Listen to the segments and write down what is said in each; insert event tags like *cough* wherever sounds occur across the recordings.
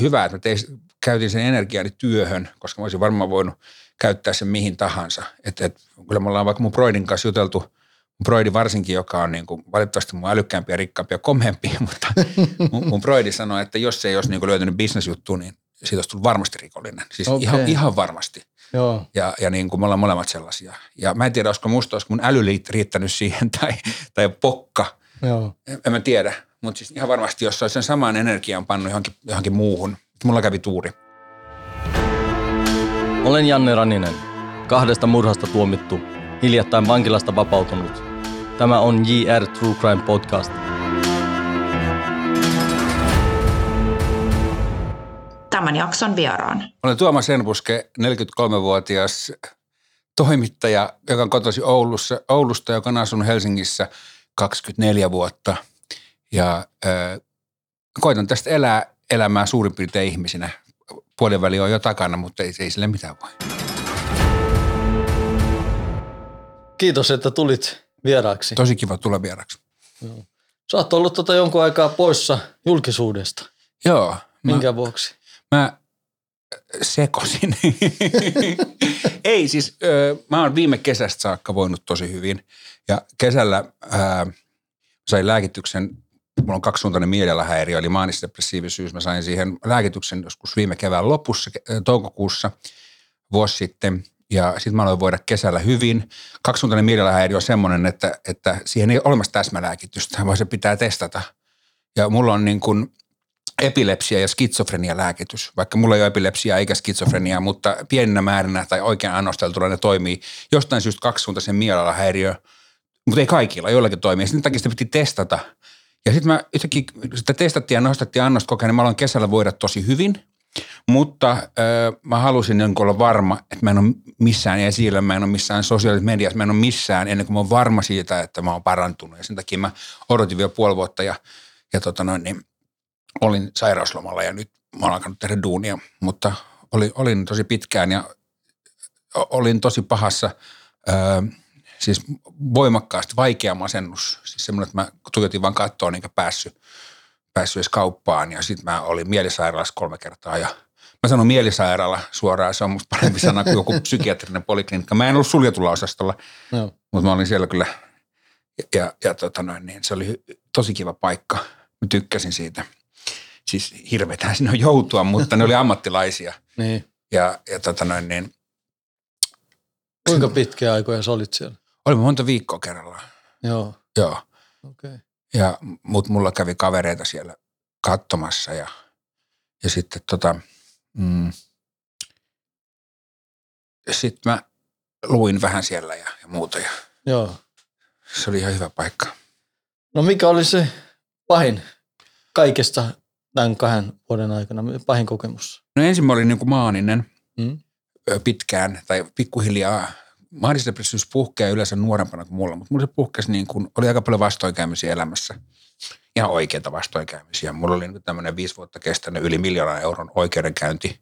hyvä, että mä tein, käytin sen energiani työhön, koska mä olisin varmaan voinut käyttää sen mihin tahansa. Että et, kyllä me ollaan vaikka mun Broidin kanssa juteltu, mun Broidi varsinkin, joka on niin kuin, valitettavasti mun älykkäämpi ja rikkaampi ja komempi, *laughs* mutta mun, mun Broidi sanoi, että jos se ei olisi niin kuin löytynyt bisnesjuttu, niin siitä olisi tullut varmasti rikollinen. Siis okay. ihan, ihan varmasti. Joo. Ja, ja niin kuin me ollaan molemmat sellaisia. Ja mä en tiedä, olisiko musta, olisiko mun äly riittänyt siihen tai, tai pokka. Joo. En, en mä tiedä. Mutta siis ihan varmasti, jos olisi sen saman energian pannut johonkin, johonkin muuhun. Mulla kävi tuuri. Olen Janne Raninen, kahdesta murhasta tuomittu, hiljattain vankilasta vapautunut. Tämä on JR True Crime Podcast. Tämän jakson vieraan. Olen Tuomas Enbuske, 43-vuotias toimittaja, joka on kotosi Oulussa, Oulusta, joka on asunut Helsingissä 24 vuotta. Ja äh, koitan tästä elää elämää suurin piirtein ihmisinä. Puoliväli on jo takana, mutta ei, ei sille mitään voi. Kiitos, että tulit vieraaksi. Tosi kiva tulla vieraksi. Sä oot ollut tota jonkun aikaa poissa julkisuudesta. Joo. Minkä mä, vuoksi? Mä sekosin. *laughs* ei siis, ö, mä oon viime kesästä saakka voinut tosi hyvin. Ja kesällä ää, sain lääkityksen mulla on kaksisuuntainen mielialahäiriö, eli maanisdepressiivisyys. Mä sain siihen lääkityksen joskus viime kevään lopussa, toukokuussa, vuosi sitten. Ja sitten mä aloin voida kesällä hyvin. Kaksisuuntainen mielialahäiriö on semmoinen, että, että siihen ei ole olemassa täsmälääkitystä, vaan se pitää testata. Ja mulla on niin kuin epilepsia ja skitsofrenia lääkitys. Vaikka mulla ei ole epilepsiaa eikä skitsofreniaa, mutta pieninä määrinä tai oikein annosteltuna ne toimii. Jostain syystä kaksisuuntaisen mielialahäiriö, mutta ei kaikilla, joillakin toimii. Sen takia sitä piti testata – ja sitten mä yhtäkkiä sitä testattiin ja nostettiin annosta kokeen, niin mä aloin kesällä voida tosi hyvin. Mutta äh, mä halusin niin olla varma, että mä en ole missään esillä, mä en ole missään sosiaalisessa mediassa, mä en ole missään ennen kuin mä oon varma siitä, että mä oon parantunut. Ja sen takia mä odotin vielä puoli vuotta ja, ja tota noin, niin olin sairauslomalla ja nyt mä oon alkanut tehdä duunia. Mutta olin, olin tosi pitkään ja olin tosi pahassa äh, siis voimakkaasti vaikea masennus. Siis semmoinen, että mä tuijotin vaan kattoon enkä päässyt, päässyt edes kauppaan. Ja sitten mä olin mielisairaalassa kolme kertaa ja mä sanon mielisairaala suoraan, se on musta parempi sana kuin joku psykiatrinen poliklinikka. Mä en ollut suljetulla osastolla, no. mutta mä olin siellä kyllä. Ja, ja, ja tota noin, niin se oli tosi kiva paikka. Mä tykkäsin siitä. Siis hirveetään sinne joutua, mutta ne oli ammattilaisia. *laughs* niin. Ja, ja tota noin, niin, Kuinka pitkiä aikoja sä olit siellä? Oli monta viikkoa kerrallaan. Joo. Joo. Okay. Ja, mut mulla kävi kavereita siellä katsomassa ja, ja sitten tota, mm, sitten mä luin vähän siellä ja, ja muuta ja Joo. se oli ihan hyvä paikka. No mikä oli se pahin kaikesta tämän kahden vuoden aikana, pahin kokemus? No ensin mä olin niin kuin maaninen Mm? pitkään tai pikkuhiljaa Maanisdepressiivis puhkeaa yleensä nuorempana kuin mulla, mutta mulla se puhkesi niin kuin, oli aika paljon vastoinkäymisiä elämässä. Ihan oikeita vastoinkäymisiä. Mulla oli nyt tämmöinen viisi vuotta kestänyt yli miljoonan euron oikeudenkäynti,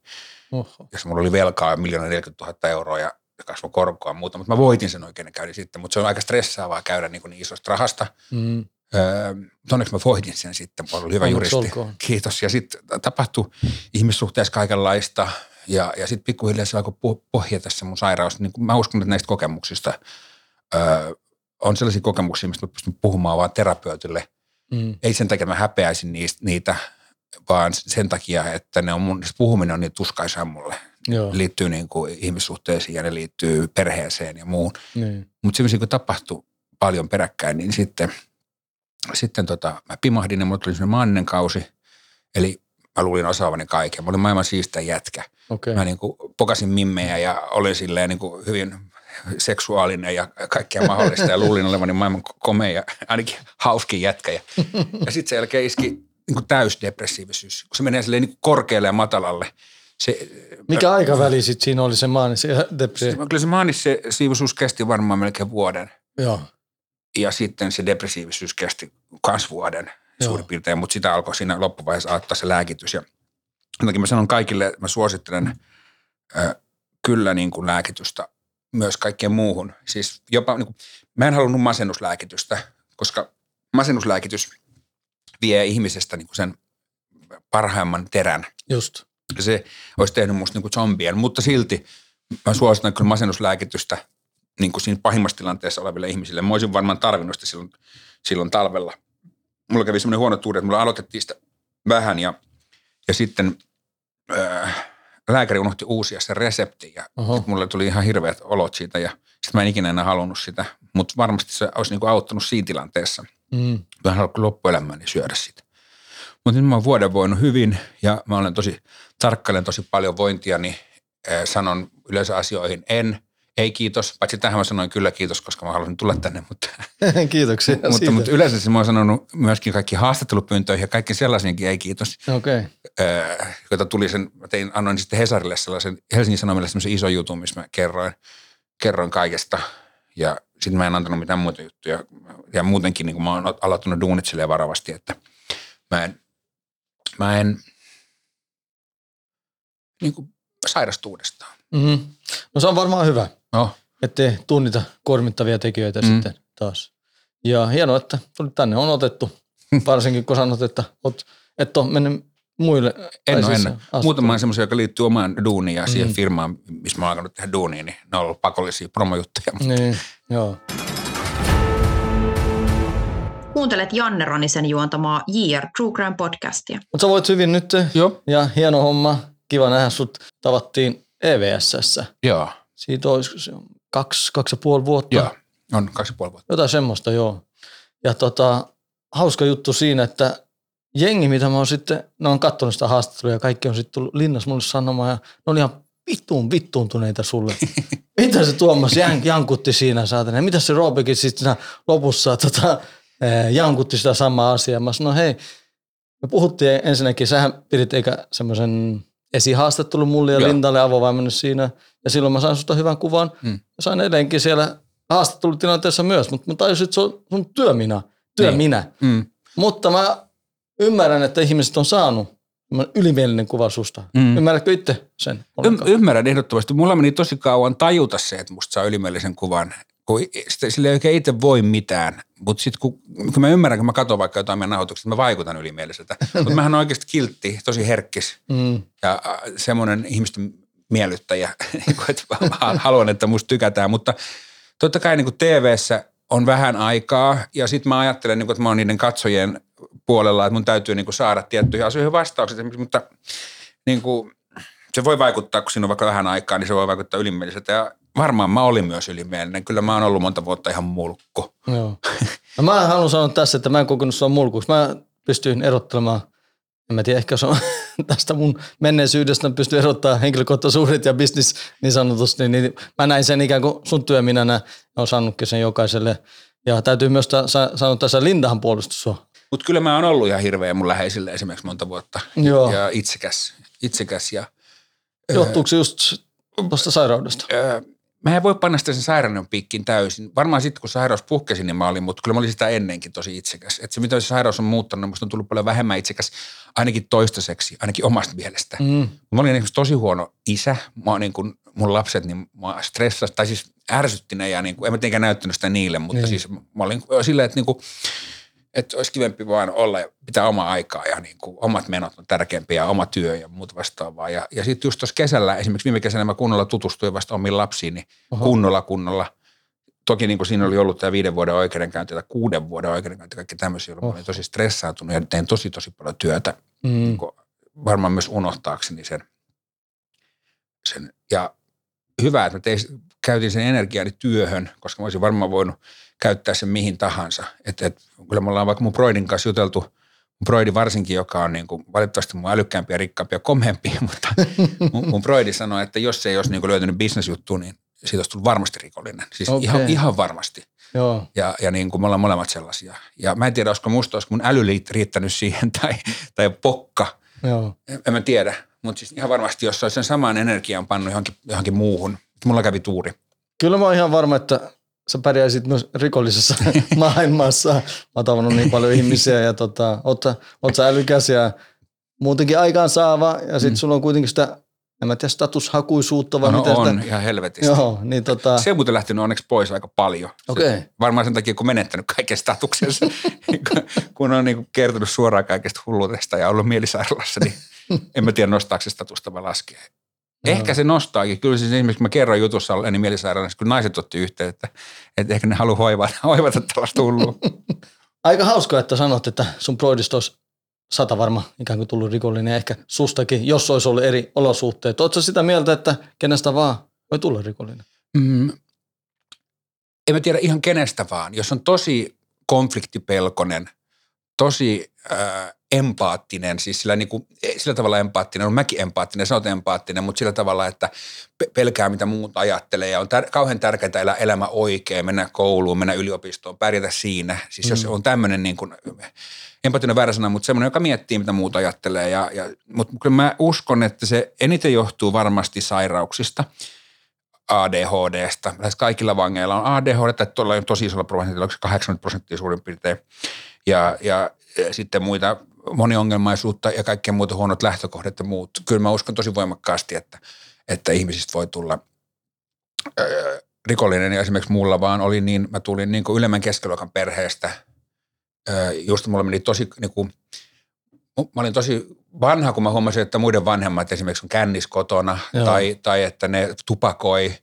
Oho. jossa mulla oli velkaa miljoona 40 000 euroa ja kasvoi korkoa ja muuta, mutta mä voitin sen oikeudenkäynnin sitten, mutta se on aika stressaavaa käydä niin, kuin niin isosta rahasta. Mm. Öö, onneksi mä voitin sen sitten, mulla oli hyvä Onneksi juristi. olkoon. Kiitos. Ja sitten tapahtui ihmissuhteessa kaikenlaista ja, ja sitten pikkuhiljaa se alkoi pohjata se mun sairaus. Niin mä uskon, että näistä kokemuksista öö, on sellaisia kokemuksia, mistä mä pystyn puhumaan vaan terapeutille. Mm. Ei sen takia, että mä häpeäisin niistä, niitä, vaan sen takia, että ne on mun, puhuminen on niin tuskaisaa mulle. Joo. Liittyy niin kuin ihmissuhteisiin ja ne liittyy perheeseen ja muuhun. Niin. Mutta semmoisia, kun tapahtui paljon peräkkäin, niin sitten, sitten tota, mä pimahdin ja mulla tuli semmoinen maaninen kausi. Eli mä luulin osaavani kaiken. Mä olin maailman siistä jätkä. Okei. Mä niin kuin pokasin mimmejä ja olin silleen niin kuin hyvin seksuaalinen ja kaikkea mahdollista ja luulin olevani maailman komea ja ainakin hauskin jätkä. Ja, ja sitten sen jälkeen iski niin kuin täysdepressiivisyys, kun se menee silleen niin kuin korkealle ja matalalle. Se, Mikä aikaväli sitten siinä oli se maanisen depressi? Kyllä se maanisdepressiivisuus kesti varmaan melkein vuoden. Joo. Ja sitten se depressiivisyys kesti kans vuoden Joo. suurin piirtein, mutta sitä alkoi siinä loppuvaiheessa auttaa se lääkitys. Ja takia mä sanon kaikille, että mä suosittelen ö, kyllä niin kuin lääkitystä myös kaikkeen muuhun. Siis jopa, niin kuin, mä en halunnut masennuslääkitystä, koska masennuslääkitys vie ihmisestä niin kuin sen parhaimman terän. Just. Se olisi tehnyt musta niin kuin zombien, mutta silti mä suositan kyllä masennuslääkitystä niin kuin siinä pahimmassa tilanteessa oleville ihmisille. Mä olisin varmaan tarvinnut sitä silloin, silloin talvella. Mulla kävi semmoinen huono tuuri, että mulla aloitettiin sitä vähän ja, ja sitten äh, lääkäri unohti uusia sen reseptin ja Oho. mulle tuli ihan hirveät olot siitä ja sitten mä en ikinä enää halunnut sitä, mutta varmasti se olisi niinku auttanut siinä tilanteessa. Mm. Mä en halua loppuelämäni syödä sitä. Mutta nyt mä oon vuoden voinut hyvin ja mä olen tosi, tarkkailen tosi paljon vointia, niin äh, sanon yleensä asioihin en, ei kiitos, paitsi tähän mä sanoin kyllä kiitos, koska mä halusin tulla tänne, mutta, *laughs* Kiitoksia *laughs* mutta, siitä. mutta yleensä siis mä oon sanonut myöskin kaikki haastattelupyyntöihin ja kaikki sellaisiinkin ei kiitos Okei. Okay. äh, jota tuli sen, mä tein, annoin sitten Hesarille sellaisen, Helsingin Sanomille semmoisen ison jutun, missä mä kerroin, kerroin kaikesta. Ja sitten mä en antanut mitään muita juttuja. Ja muutenkin niin mä oon aloittanut duunit silleen varovasti, että mä en, mä en niin kuin sairastu uudestaan. Mm-hmm. No se on varmaan hyvä, No, ettei tunnita kuormittavia tekijöitä Mm. mm. sitten taas. Ja hienoa, että tänne on otettu, *laughs* varsinkin kun sanot, että oot, et ole mennyt muille. en ole ennen. Muutama on semmoisia, joka liittyy omaan duuniin ja siihen Mm. firmaan, missä mä oon alkanut tehdä duunia, niin ne on ollut pakollisia promojuttuja. Niin, joo. Kuuntelet Janne Ronisen juontamaa JR True Crime podcastia. Mutta sä voit hyvin nyt Joo. ja hieno homma. Kiva nähdä sut. Tavattiin EVSssä. Joo, Siitä olisiko se kaksi, kaksi ja puoli vuotta. joo. On kaksi ja puoli vuotta. Jotain semmoista, joo. Ja tota, hauska juttu siinä, että jengi, mitä mä oon sitten, ne on katsonut sitä haastattelua ja kaikki on sitten tullut linnassa mulle sanomaan ja ne oli ihan vittuun vittuuntuneita sulle. *laughs* Mitä se Tuomas jän, jankutti siinä saatana? Mitä se Roopekin sitten lopussa tota, eh, jankutti sitä samaa asiaa? Mä sanoin, hei, me puhuttiin ensinnäkin, sähän pidit eikä semmoisen esihaastattelun mulle ja Joo. Lindalle avovaimenne siinä. Ja silloin mä sain susta hyvän kuvan. Mm. Mm. Ja sain edelleenkin siellä haastattelutilanteessa myös, mutta mä tajusin, että se on sun työminä. Työminä. Mm. Niin. Mutta mä ymmärrän, että ihmiset on saanut ylimielinen kuva susta. Mm. Mm. Ymmärrätkö itse sen? Y- ymmärrän ehdottomasti. Mulla meni tosi kauan tajuta se, että musta saa ylimielisen kuvan. Kun sille ei oikein itse voi mitään. Mutta sitten kun, kun mä ymmärrän, kun mä katson vaikka jotain meidän nauhoituksia, mä vaikutan ylimieliseltä. *laughs* Mutta mähän on oikeasti kiltti, tosi herkkis Mm. ja äh, semmoinen ihmisten miellyttäjä, *laughs* Niinku, että haluan, että musta tykätään. Mutta totta kai niin TV-ssä on vähän aikaa ja sitten mä ajattelen, niin kuin, että mä oon niiden katsojien puolella, että mun täytyy niin kuin saada tiettyihin asioihin vastaukset, mutta niin kuin, se voi vaikuttaa, kun siinä on vaikka vähän aikaa, niin se voi vaikuttaa ylimieliseltä. Ja varmaan mä olin myös ylimielinen. Kyllä mä oon ollut monta vuotta ihan mulkku. Joo. *laughs* No mä haluan sanoa tässä, että mä en kokenut sua mulkuksi. Mä pystyin erottelemaan, en mä tiedä, ehkä se on *laughs* tästä mun menneisyydestä, pystyn erottamaan henkilökohtaisuudet ja business niin sanotusti, niin mä näin sen ikään kuin sun työminänä, on saanutkin sen jokaiselle. Ja täytyy myös ta- sa- sanoa tässä Lindahan puolustus sua. Mutta kyllä mä oon ollut ihan hirveä mun läheisille esimerkiksi monta vuotta. Joo. Ja itsekäs, itsekäs ja Johtuuko se just tuosta sairaudesta? öö, mä en voi panna sitä sen sairauden piikkiin täysin. Varmaan sitten kun sairaus puhkesi, niin mä olin, mutta kyllä mä olin sitä ennenkin tosi itsekäs. Että se mitä se sairaus on muuttanut, niin musta on tullut paljon vähemmän itsekäs, ainakin toistaiseksi, ainakin omasta mielestä. Mm. Mm. Mä olin esimerkiksi tosi huono isä. Mä niin kuin, mun lapset, niin mä stressasi, tai siis ärsytti ne ja niin kuin, en mä tietenkään näyttänyt sitä niille, mutta niin. Niin. siis mä olin silleen, että niin kuin, että olisi kivempi vaan olla ja pitää omaa aikaa ja niin kuin omat menot on tärkeämpiä ja oma työ ja muuta vastaavaa. Ja, ja sitten just tuossa kesällä, esimerkiksi viime kesänä mä kunnolla tutustuin vasta omiin lapsiin, niin Oho. kunnolla kunnolla. Toki niin kuin siinä oli ollut tämä viiden vuoden oikeudenkäynti tai kuuden vuoden oikeudenkäynti, kaikki tämmöisiä, jolloin olin tosi stressaantunut ja tein tosi tosi paljon työtä, Mm. niin kuin varmaan myös unohtaakseni sen. sen. Ja hyvä, että mä tein, käytin sen energiani työhön, koska mä olisin varmaan voinut käyttää sen mihin tahansa. Et, et, kyllä me ollaan vaikka mun Broidin kanssa juteltu, mun Broidi varsinkin, joka on niin kuin, valitettavasti mun älykkäämpi ja rikkaampi ja komhempi, *laughs* mutta mun, mun Broidi sanoi, että jos se ei olisi niin kuin löytynyt bisnesjuttuun, niin siitä olisi tullut varmasti rikollinen. Siis Okei. ihan, ihan varmasti. Joo. Ja, ja niin kuin me ollaan molemmat sellaisia. Ja mä en tiedä, olisiko musta, olisiko mun äly riittänyt siihen *laughs* tai, tai pokka. Joo. En, en mä tiedä, mutta siis ihan varmasti, jos se olisi sen saman energian pannut johonkin, johonkin muuhun. Mulla kävi tuuri. Kyllä mä oon ihan varma, että sä pärjäisit myös rikollisessa *laughs* maailmassa. Mä oon tavannut niin paljon ihmisiä ja tota, oot, sä, oot sä älykäs ja muutenkin aikaansaava ja sit Mm. sulla on kuitenkin sitä en mä tiedä, statushakuisuutta vai No, miten on sitä... ihan helvetistä. Joo, niin tota, Se on muuten lähtenyt onneksi pois aika paljon. Okei. Varmaan sen takia, kun menettänyt kaiken statuksensa, *laughs* *laughs* kun on niin kertonut suoraan kaikesta hulluudesta ja ollut mielisairaalassa, niin en mä tiedä nostaako se statusta vai laskee. Ehkä se nostaakin. Kyllä siis esimerkiksi kun mä kerron jutussa olleeni mielisairaalassa, kun naiset otti yhteyttä, että ehkä ne haluaa hoivata, *laughs* hoivata tällaista hullua. *laughs* Aika hauskaa, että sanot, että sun broidista olisi sata varma ikään kuin tullut rikollinen, ehkä sustakin, jos olisi ollut eri olosuhteet. Oletko sitä mieltä, että kenestä vaan voi tulla rikollinen? Mm, en mä tiedä ihan kenestä vaan. Jos on tosi konfliktipelkonen, tosi äh, empaattinen, siis sillä, niin kuin, sillä tavalla empaattinen, on mäkin empaattinen, sä oot empaattinen, mutta sillä tavalla, että pe- pelkää mitä muut ajattelee ja on tär- kauhean tärkeää elää elämä oikein, mennä kouluun, mennä yliopistoon, pärjätä siinä. Siis jos on tämmöinen niin kuin, empaattinen väärä sana, mutta semmoinen, joka miettii, mitä muut ajattelee. Ja, ja, mutta kyllä mä uskon, että se eniten johtuu varmasti sairauksista. ADHDsta. Lähes kaikilla vangeilla on ADHD, että tuolla on tosi isolla prosentilla, onko se 80 prosenttia suurin piirtein. Ja, ja, ja sitten muita moniongelmaisuutta ja kaikkea muuta huonot lähtökohdat ja muut. Kyllä mä uskon tosi voimakkaasti, että, että ihmisistä voi tulla öö, rikollinen. Ja esimerkiksi mulla vaan oli niin, mä tulin niin kuin ylemmän keskiluokan perheestä. Öö, just mulla meni tosi niin kuin, mä olin tosi vanha, kun mä huomasin, että muiden vanhemmat esimerkiksi on kännis kotona Joo. tai, tai että ne tupakoi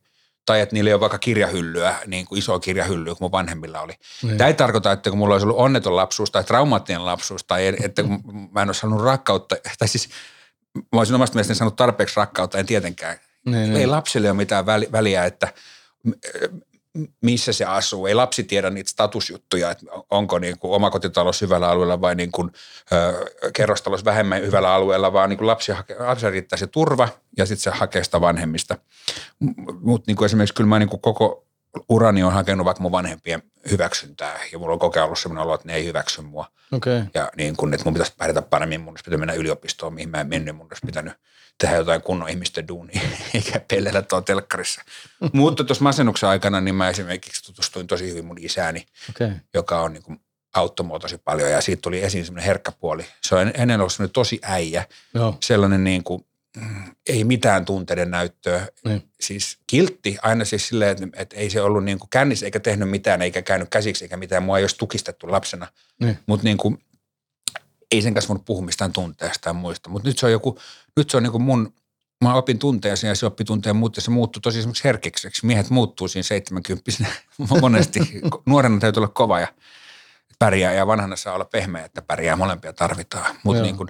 tai että niillä ei ole vaikka kirjahyllyä, niin kuin isoa kirjahyllyä kuin mun vanhemmilla oli. Niin. Tämä ei tarkoita, että kun mulla olisi ollut onneton lapsuus tai traumaattinen lapsuus tai että kun mä en ole saanut rakkautta, tai siis mä olisin omasta mielestäni saanut tarpeeksi rakkautta, en tietenkään. Niin, Ei lapsille ole mitään väli- väliä, että missä se asuu. Ei lapsi tiedä niitä statusjuttuja, että onko niin kuin omakotitalous hyvällä alueella vai niin kuin, ö, kerrostalous vähemmän hyvällä alueella, vaan niin kuin lapsi, hake, lapsi riittää se turva ja sitten se hakee sitä vanhemmista. Mutta niin esimerkiksi kyllä mä niin kuin koko urani on hakenut vaikka mun vanhempien hyväksyntää ja mulla on kokea ollut sellainen olo, että ne ei hyväksy mua. Okay. Ja niin kun, että mun pitäisi pärjätä paremmin, mun olisi pitänyt mennä yliopistoon, mihin mä en mennyt, mun olisi pitänyt tehdä jotain kunnon ihmisten duunia, *laughs* eikä pelleillä tuolla telkkarissa. *laughs* Mutta tuossa masennuksen aikana, niin mä esimerkiksi tutustuin tosi hyvin mun isääni, Okay. joka on niin kuin auttoi mua tosi paljon ja siitä tuli esiin semmoinen herkkä puoli. Se on ennen ollut semmoinen tosi äijä, Joo. sellainen niin kuin, ei mitään tunteiden näyttöä. Niin. Siis kiltti aina siis silleen, että, että ei se ollut niin kuin kännissä eikä tehnyt mitään, eikä käynyt käsiksi eikä mitään. Mua ei olisi tukistettu lapsena. Niin. Mutta niin kuin, ei sen kanssa voinut puhua mistään tunteesta ja muista. Mutta nyt se on joku, nyt se on niin kuin mun, mä opin tunteja ja se oppi tunteja muut ja se muuttui tosi esimerkiksi herkikseksi. Miehet muuttuu siinä 70 *laughs* monesti. Nuorena täytyy olla kova ja pärjää ja vanhana saa olla pehmeä, että pärjää. Molempia tarvitaan. Mutta niin kuin,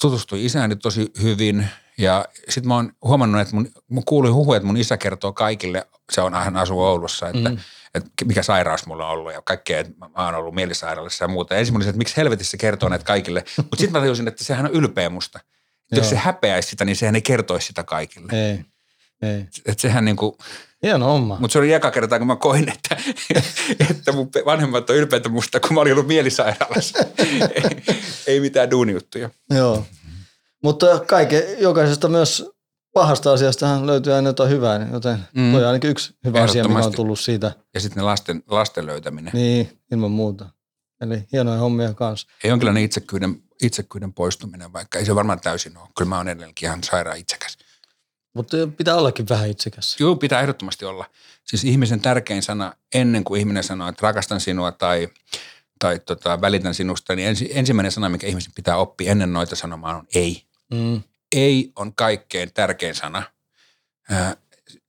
tutustuin isääni tosi hyvin ja sitten mä oon huomannut, että mun, mun kuului huhu, että mun isä kertoo kaikille, se on hän asuu Oulussa, että, Mm. että mikä sairaus mulla on ollut ja kaikkea, että mä oon ollut mielisairaalassa ja muuta. Ja ensin mä olin se, että miksi helvetissä kertoo näitä kaikille, mutta sitten mä tajusin, että sehän on ylpeä musta. Jos se häpeäisi sitä, niin sehän ei kertoisi sitä kaikille. Ei. Ei. Että sehän niin kuin, Hieno homma. mutta se oli eka kerta, kun mä koin, että, *laughs* että mun vanhemmat on ylpeitä musta, kun mä olin ollut mielisairaalassa. *laughs* ei, ei mitään duunijuttuja. Joo. Mutta kaiken, jokaisesta myös pahasta asiasta löytyy aina jotain hyvää, niin joten mm. Toi on ainakin yksi hyvä asia, mikä on tullut siitä. Ja sitten ne lasten, lasten löytäminen. Niin, ilman muuta. Eli hienoja hommia kanssa. Ei jonkinlainen itsekyyden, itsekyyden poistuminen, vaikka ei se varmaan täysin ole. Kyllä mä oon edelleenkin ihan sairaan itsekäs. Mutta pitää ollakin vähän itsekäs. Joo, pitää ehdottomasti olla. Siis ihmisen tärkein sana ennen kuin ihminen sanoo, että rakastan sinua tai, tai tota, välitän sinusta, niin ensi, ensimmäinen sana, mikä ihmisen pitää oppia ennen noita sanomaan on ei. Mm. Ei on kaikkein tärkein sana. Ää,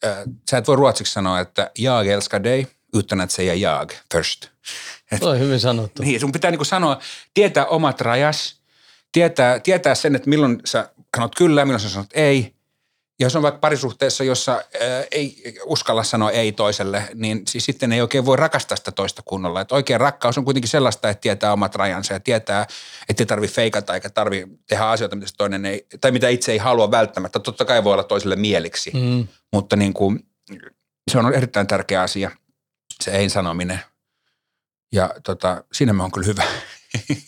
ää, sä et voi ruotsiksi sanoa, että jag älskar dig, utan att säga jag först. Toi on hyvin sanottu. Niin, sun pitää niinku sanoa, tietää omat rajas, tietää, tietää sen, että milloin sä sanot kyllä, milloin sä sanot ei. Jos on vaikka parisuhteessa, jossa ää, ei uskalla sanoa ei toiselle, niin siis sitten ei oikein voi rakastaa sitä toista kunnolla. Että oikein rakkaus on kuitenkin sellaista, että tietää omat rajansa ja tietää, että ei tarvi feikata eikä tarvi tehdä asioita, mitä toinen ei, tai mitä itse ei halua välttämättä. Totta kai voi olla toiselle mieliksi, Mm. mutta niin kuin, se on erittäin tärkeä asia, se ei sanominen. Ja tota, siinä mä oon kyllä hyvä.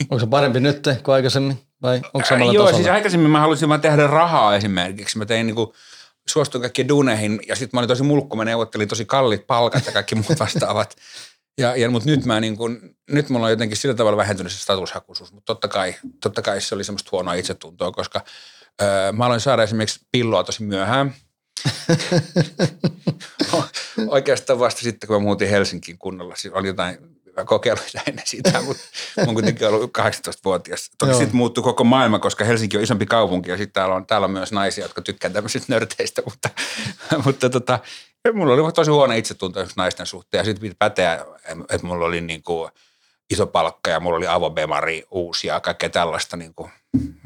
Onko se parempi nyt kuin aikaisemmin vai onko samalla Joo, tasolla? siis aikaisemmin mä halusin vaan tehdä rahaa esimerkiksi. Mä tein niinku, suostuin kaikkiin duuneihin ja sitten mä olin tosi mulkku, mä neuvottelin tosi kalliit palkat ja kaikki muut vastaavat. Ja, ja, mutta nyt, mä niin kuin, nyt mulla on jotenkin sillä tavalla vähentynyt se statushakuisuus, mutta totta kai, totta kai se oli semmoista huonoa itsetuntoa, koska Öö, mä aloin saada esimerkiksi pilloa tosi myöhään. *laughs* Oikeastaan vasta sitten, kun mä muutin Helsinkiin kunnolla. Siis oli jotain kokeiluita *laughs* ennen sitä, mutta oon kuitenkin ollut 18-vuotias. Toki sitten muuttui koko maailma, koska Helsinki on isompi kaupunki ja sitten täällä on, täällä on myös naisia, jotka tykkää tämmöisistä nörteistä, *laughs* mutta, mutta tota, mulla oli tosi huono itsetunto naisten suhteen ja sitten piti päteä, että mulla oli niin kuin iso palkka ja mulla oli avobemari uusia ja kaikkea tällaista. Niin kuin.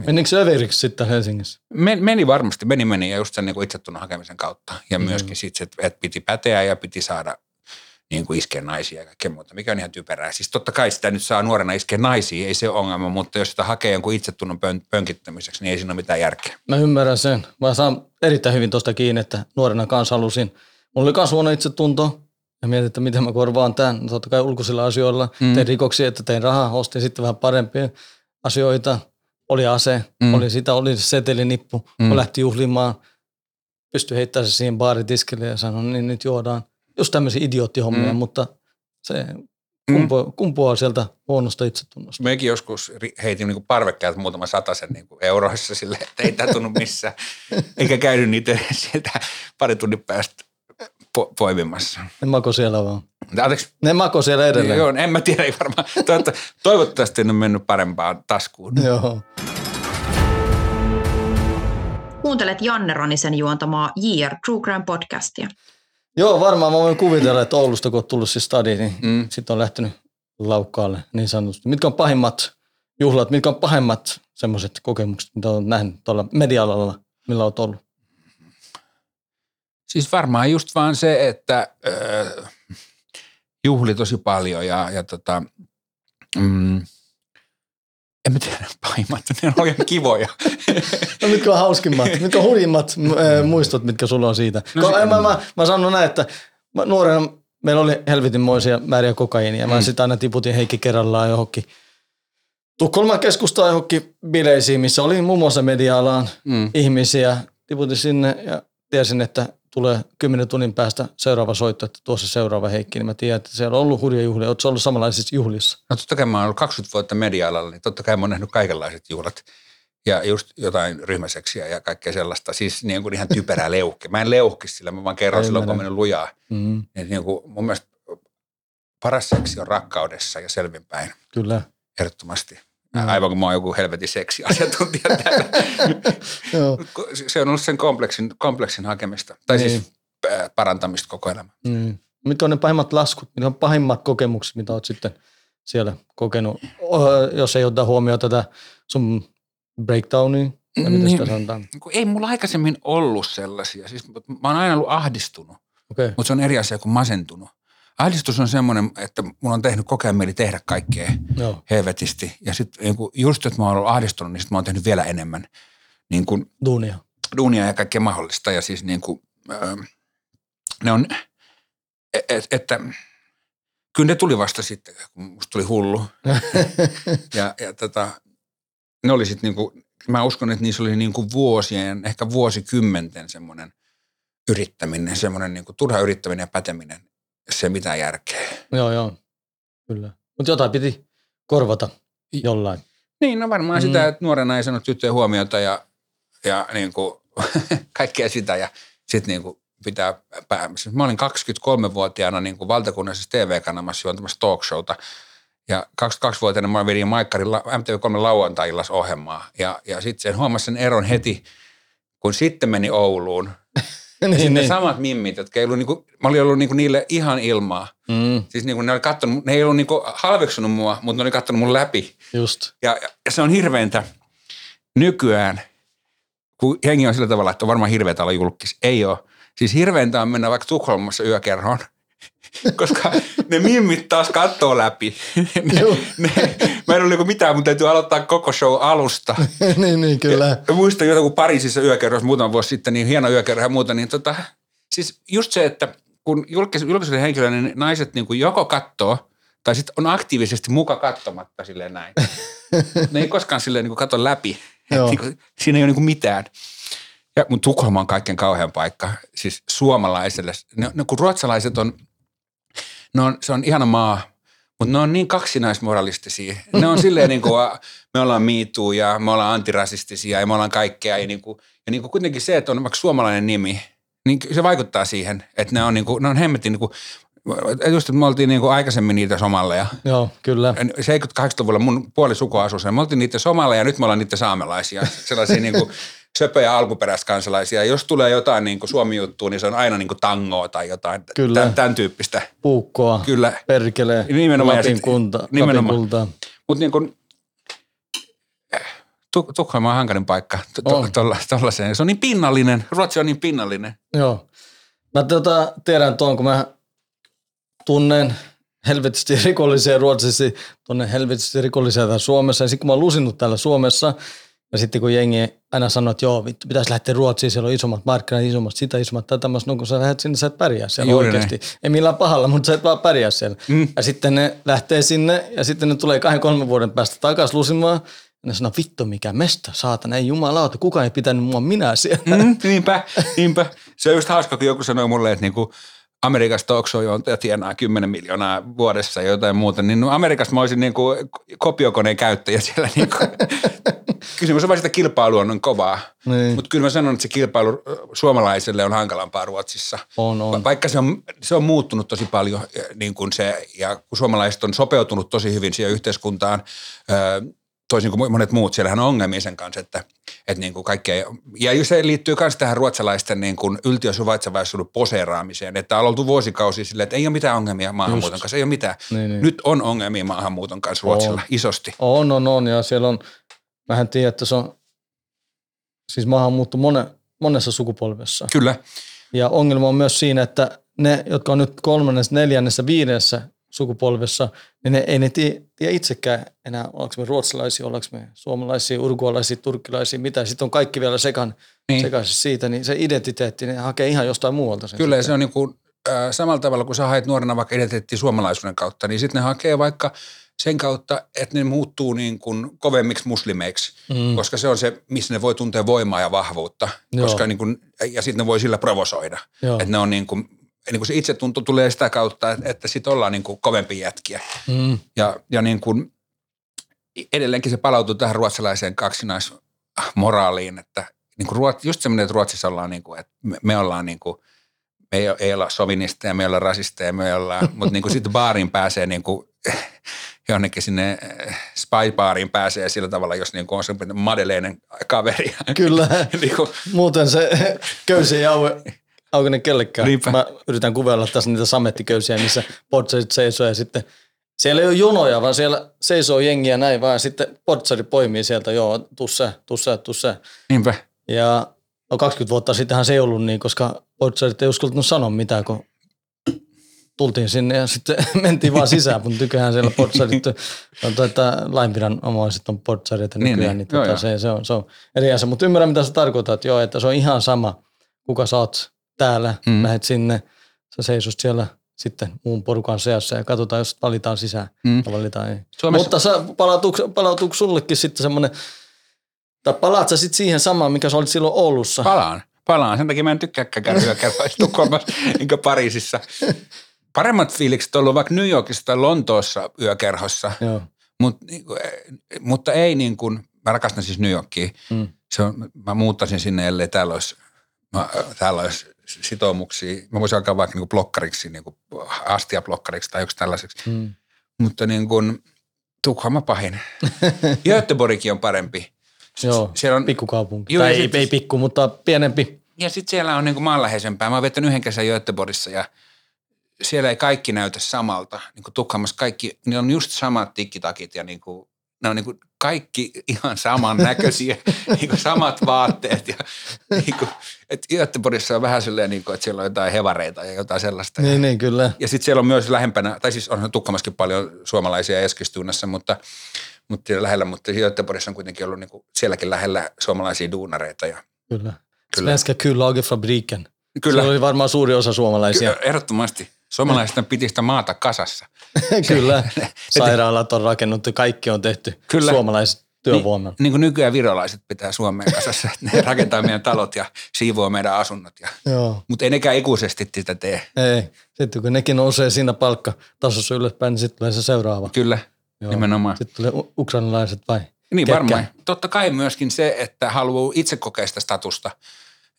Menikö se överiksi sitten Helsingissä? Men, meni varmasti, meni meni ja just sen niin kuin itsetunnon hakemisen kautta. Ja myöskin sitten, että, että piti päteä ja piti saada niin kuin iskeä naisia ja kaikkea muuta, mikä on ihan typerää. Siis totta kai sitä nyt saa nuorena iskeä naisia, ei se ole ongelma, mutta jos sitä hakee jonkun itsetunnon pön, pönkittämiseksi, niin ei siinä ole mitään järkeä. Mä ymmärrän sen. Mä saan erittäin hyvin tuosta kiinni, että nuorena kanssa halusin. Mulla oli myös huono itsetunto. Ja mietin, että miten mä korvaan tämän. No totta kai ulkoisilla asioilla. Mm. Tein rikoksia, että tein rahaa, ostin sitten vähän parempia asioita. Oli ase, Mm. oli sitä, oli setelinippu. Mm. Mä lähti juhlimaan. Pystyi heittämään se siihen baaritiskille ja sanoi, niin nyt juodaan. Just tämmöisiä idioottihommia, Mm. mm. mutta se kumpuaa, kumpuaa sieltä huonosta itsetunnosta. Mekin joskus heitin niin parvekkeelta muutama satasen niin euroissa sille, että ei tämä tunnu missään. *laughs* Eikä käynyt niitä sieltä pari tunnin päästä po- poimimassa. Ne mako siellä vaan. Anteeksi, Ne mako siellä edelleen. joo, en mä tiedä, ei varmaan. Toivotta- Toivottavasti en ole mennyt parempaan taskuun. Joo. Kuuntelet Janne Ronisen juontamaa JR True Crime podcastia. Joo, varmaan mä voin kuvitella, että Oulusta kun on tullut siis stadi, niin Mm. sitten on lähtenyt laukkaalle niin sanotusti. Mitkä on pahimmat juhlat, mitkä on pahimmat semmoiset kokemukset, mitä on nähnyt tuolla media-alalla, millä olet ollut? Siis varmaan just vaan se, että äh, juhli tosi paljon ja, ja tota, mm, en mä tiedä pahimmat, ne on ihan kivoja. No mitkä on hauskimmat, mitkä on hurjimmat äh, muistot, mitkä sulla on siitä? No No, se- mä, mä, mä sanon näin, että mä nuorena meillä oli helvetinmoisia määriä kokaiinia. Mä Mm. mm. sitä aina tiputin Heikki kerrallaan johonkin Tukholman keskustaan johonkin bileisiin, missä oli muun muassa media-alan Mm. ihmisiä. Tiputin sinne ja tiesin, että tulee kymmenen tunnin päästä seuraava soitto, että tuossa seuraava Heikki. Niin mä tiedän, että siellä on ollut hurja juhlia. Oletko ollut samanlaisissa juhlissa? No totta kai mä oon ollut 20 vuotta media-alalla, niin totta kai mä oon nähnyt kaikenlaiset juhlat. Ja just jotain ryhmäseksiä ja kaikkea sellaista. Siis niin kuin ihan typerää *laughs* leuhke. Mä en leuhki sillä, mä vaan kerron silloin, kun mennyt lujaa. Mm, Niin, niin kuin mun mielestä paras seksi on rakkaudessa ja selvinpäin. kyllä. Ehdottomasti. Aivan kuin mä oon joku helvetin seksiasiantuntija *laughs* täällä. Se on ollut sen kompleksin, kompleksin hakemista. Tai niin. Siis parantamista koko elämä. Mm. Mitkä on ne pahimmat laskut, mitkä on pahimmat kokemukset, mitä olet sitten siellä kokenut, jos ei ota huomioon tätä sun breakdownia, Niin. Kun Ei mulla aikaisemmin ollut sellaisia. Siis mä oon aina ollut ahdistunut, okay. mutta se on eri asia kuin masentunut. Ahdistus on semmoinen, että mulla on tehnyt koko ajan mieli tehdä kaikkea joo, helvetisti. Ja sitten niin just, että mä oon ollut ahdistunut, niin sit mä oon tehnyt vielä enemmän niin kuin duunia. duunia ja kaikkea mahdollista. Ja siis niin kuin, öö, ne on, et, että kyllä ne tuli vasta sitten, kun musta tuli hullu. *laughs* ja, ja tota, ne oli sitten niin mä uskon, että niissä oli niin vuosien, ehkä vuosikymmenten semmoinen yrittäminen, semmoinen niin turha yrittäminen ja päteminen, ei mitään järkeä. joo, joo, kyllä. Mutta jotain piti korvata jollain. Niin, no varmaan mm. Sitä, että nuorena ei saanut tyttöjen huomiota ja, ja niin kuin, *laughs* kaikkea sitä ja sitten niin kuin pitää pää. siis Mä olin 23-vuotiaana niin kuin valtakunnallisessa TV-kanavassa juontamassa talkshowta ja 22-vuotiaana mä vedin Maikkarin la- MTV3 lauantai-illas ohjelmaa ja, ja sitten sen huomasin sen eron heti, kun sitten meni Ouluun. *laughs* Ja niin, sitten ne niin. samat mimmit, jotka ei ollut, niin kuin, mä olin ollut niin kuin niille ihan ilmaa. Mm, Siis niin kuin ne oli kattonut, ne ei ollut niin kuin halveksunut mua, mutta ne oli kattonut mun läpi. just. Ja, ja se on hirveintä nykyään, kun jengi on sillä tavalla, että on varmaan hirveätä olla julkis. Ei ole. Siis hirveintä on mennä vaikka Tukholmassa yökerhoon, koska ne mimmit taas kattoo läpi. Ne, Joo. ne, mä en ole niinku mitään, mun täytyy aloittaa koko show alusta. *laughs* niin, niin, kyllä. Mä muistan jotain, kun Pariisissa yökerhossa muutama vuosi sitten, niin hieno yökerho ja muuta, niin tota, siis just se, että kun julkis, julkiselle henkilölle niin naiset niin kuin joko kattoo, tai sitten on aktiivisesti muka kattomatta silleen näin. *laughs* ne ei koskaan silleen niin kuin katso läpi. Joo. niin kuin, siinä ei ole niin kuin mitään. Ja, mutta Tukholma on kaikkein kauhean paikka, siis suomalaiselle. Ne, ne, kun ruotsalaiset on, ne on, se on ihana maa, Mutta ne on niin kaksinaismoralistisia. Ne on silleen *laughs* niin kuin, me ollaan miituu ja me ollaan antirasistisia ja me ollaan kaikkea. Ja, niin kuin, ja niin kuin kuitenkin se, että on vaikka suomalainen nimi, niin se vaikuttaa siihen, että ne on, niin kuin, ne on hemmetin niin kuin, just, että me oltiin niin kuin aikaisemmin niitä somalleja. Joo, kyllä. 70-80-luvulla mun puoli sukua asui sen. Me oltiin niitä somalleja ja nyt me ollaan niitä saamelaisia. Sellaisia niin kuin *laughs* söpöjä alkuperäiskansalaisia. Jos tulee jotain niin kuin Suomi-juttua, niin se on aina niin kuin tangoa tai jotain Kyllä. Tämän, tämän tyyppistä. Puukkoa, Kyllä. perkelee, Nimenomaan, Lapin, sit- kunta, nimenomaan. Lapin. Mutta niin kuin, Tu- Tukholma on hankalin paikka tuollaiseen. Se on niin pinnallinen. Ruotsi on niin pinnallinen. Joo. Mä tota, tiedän tuon, kun mä tunnen helvetisti rikollisia Ruotsissa, tunnen helvetisti rikollisia täällä Suomessa. Ja sitten kun mä oon lusinut täällä Suomessa, ja sitten kun jengi aina sanoo, että joo, vittu, pitäisi lähteä Ruotsiin, siellä on isommat markkinat, isommat sitä, isommat tätä. Mä sanoin, kun sä lähdet sinne, sä et pärjää siellä Juuri oikeasti. Ei millään pahalla, mutta sä et vaan pärjää siellä. Mm. Ja sitten ne lähtee sinne, ja sitten ne tulee kahden, kolmen vuoden päästä takaisin lusimaan. Ja ne sanoo, vittu mikä mesta, saatana, ei jumalauta, kukaan ei pitänyt mua minä siellä. Mm, niinpä, niinpä. Se on just hauska, kun joku sanoi mulle, että niinku Amerikassa talk show juontaja tienaa 10 miljoonaa vuodessa ja jotain muuta, niin no Amerikassa mä olisin niinku kopiokoneen käyttäjä siellä. Niinku. *laughs* Kysymys on vain sitä kilpailu on kovaa. Niin. Mutta kyllä mä sanon, että se kilpailu suomalaiselle on hankalampaa Ruotsissa. On, on. Va- Vaikka se on, se on muuttunut tosi paljon, niin kuin se, ja kun suomalaiset on sopeutunut tosi hyvin siihen yhteiskuntaan, toisin kuin monet muut, siellähän on ongelmia sen kanssa, että, että niin kuin kaikkea, ja se liittyy myös tähän ruotsalaisten niin kuin yltiösuvaitsevaisuuden poseeraamiseen, että on oltu vuosikausia silleen, että ei ole mitään ongelmia maahanmuuton Just. kanssa, ei ole mitään. Niin, niin. Nyt on ongelmia maahanmuuton kanssa Ruotsilla, On. isosti. On, on, on. Ja siellä on, mähän tiedän, että se on siis maahanmuutto mone, monessa sukupolvessa. Kyllä, Ja ongelma on myös siinä, että ne, jotka on nyt kolmannessa, neljännessä, viidennessä sukupolvessa, niin ne, ei ne tiedä, tiedä itsekään enää, ollaanko me ruotsalaisia, ollaanko me suomalaisia, urkualaisia, turkkilaisia, mitä. Sitten on kaikki vielä sekan, Niin. sekaisin siitä, niin se identiteetti, ne hakee ihan jostain muualta sen. Kyllä, sitten. se on niin kuin, äh, samalla tavalla, kun sä haet nuorena vaikka identiteetti suomalaisuuden kautta, niin sitten ne hakee vaikka sen kautta, että ne muuttuu niin kuin kovemmiksi muslimeiksi, mm. koska se on se, missä ne voi tuntea voimaa ja vahvuutta, Joo. koska niin kuin, ja sitten ne voi sillä provosoida. Joo. Että ne on niin kuin, niin kuin se itsetunto tulee sitä kautta, että, että sitten ollaan niin kuin kovempi jätkiä. Mm. Ja, ja niin kuin, edelleenkin se palautuu tähän ruotsalaiseen kaksinaismoraaliin, että niin kuin Ruot, just semmoinen, että Ruotsissa ollaan niin kuin, että me, ollaan niin kuin, me ei, ei olla sovinisteja, me ei olla rasisteja, me ei olla, mutta niin kuin sitten baariin pääsee niin kuin, jonnekin sinne eh, spy-baariin pääsee sillä tavalla, jos niin kuin on semmoinen madeleinen kaveri. Kyllä. *laughs* niin kuin, Muuten se köysi ei auke, aukene kellekään. Niinpä. Mä yritän kuvella tässä niitä samettiköysiä, missä potsarit seisoo ja sitten siellä ei ole jonoja, vaan siellä seisoo jengiä näin vaan sitten potsari poimii sieltä, joo, tussa, tussa, tussa. niinpä. Ja no 20 vuotta sittenhän se ei ollut niin, koska potsarit ei uskaltanut sanoa mitään, kun tultiin sinne ja sitten *laughs* mentiin vaan sisään, mutta tyköhän siellä potsarit, on, että lainviranomaiset *laughs* on potsareita Niin, nykyään, niin. niin, Joo, tota, joo. se, se, on, se on eri asia. Mutta ymmärrän, mitä sä tarkoitat, joo, että se on ihan sama, kuka sä oot täällä, Mm. lähet sinne, sä seisot siellä sitten muun porukan seassa ja katsotaan, jos valitaan sisään Mm. ja valitaan ei. Suomessa- Mutta sä, palautuuko, palautuuko sullekin sitten semmoinen, tai palaat sä sitten siihen samaan, mikä sä olit silloin Oulussa? Palaan, palaan. Sen takia mä en tykkääkään käydä *laughs* Tukholmassa enkä Pariisissa. Paremmat fiilikset on ollut vaikka New Yorkissa tai Lontoossa yökerhossa, Joo. Mut, niinku, eh, mutta ei niin kuin, mä rakastan siis New Yorkia. Mm. Se on, mä muuttaisin sinne, ellei täällä olisi, mä, täällä olisi sitoumuksia. Mä voisin alkaa vaikka niin kuin blokkariksi, niin kuin astiablokkariksi tai joku tällaiseksi. Mm. Mutta niin kuin, Tukholma pahin. *laughs* Göteborgkin on parempi. Joo, Siellä on, pikkukaupunki. Joo, tai ei, sit- ei pikku, mutta pienempi. Ja sitten siellä on niinku maanläheisempää. Mä oon vettänyt yhden kesän Göteborgissa ja siellä ei kaikki näytä samalta. Niin kuin Tukholmassa kaikki, ne on just samat tikkitakit ja niinku, ne on niinku kaikki ihan saman näköisiä, *laughs* niinku samat vaatteet. Ja, niinku, et Göteborgissa on vähän silleen, niinku, että siellä on jotain hevareita ja jotain sellaista. Niin, niin kyllä. Ja sitten siellä on myös lähempänä, tai siis onhan Tukholmassakin paljon suomalaisia Eskilstunassa, mutta, mutta lähellä, mutta Göteborgissa on kuitenkin ollut niinku, sielläkin lähellä suomalaisia duunareita. Ja, Kyllä. Kyllä. Svenska Kullagerfabriken. Kyllä. Siellä oli varmaan suuri osa suomalaisia. Kyllä, ehdottomasti. Suomalaisten piti sitä maata kasassa. *laughs* Kyllä. Sairaalat on rakennettu, kaikki on tehty. Kyllä. Suomalaiset työvoiman. Niin kuin nykyään virolaiset pitää Suomeen kasassa, että ne rakentaa meidän talot ja siivoo meidän asunnot. Ja, Joo. mutta ei nekään ikuisesti sitä tee. Ei. Sitten kun nekin nousee siinä palkkatasossa ylöspäin, niin sitten tulee se seuraava. Kyllä, Joo. nimenomaan. Sitten tulee u- ukrainalaiset vai? Niin Ketkä? varmaan. Totta kai myöskin se, että haluaa itse kokea sitä statusta,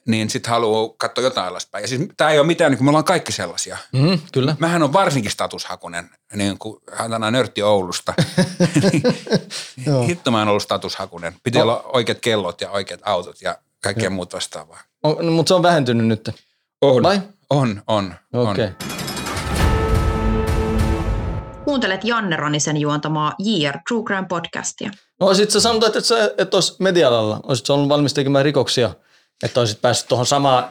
niin sitten haluaa katsoa jotain alaspäin. Ja siis tämä ei ole mitään, niin kuin me ollaan kaikki sellaisia. Mm, kyllä. Mähän on varsinkin statushakunen, niin kuin hän nörtti Oulusta. *laughs* Joo. Hitto mä oon ollut statushakunen. Piti No. olla oikeat kellot ja oikeat autot ja kaikkea muuta vastaavaa. On, no, mutta se on vähentynyt nyt. On, Vai? on, on. on. Okei. Okay. Kuuntelet Janne Ronisen juontamaa JR True Crime podcastia. No olisit sä sanonut, että sä et olisi media-alalla, olisit sä ollut valmis tekemään rikoksia, että olisit päässyt tuohon samaan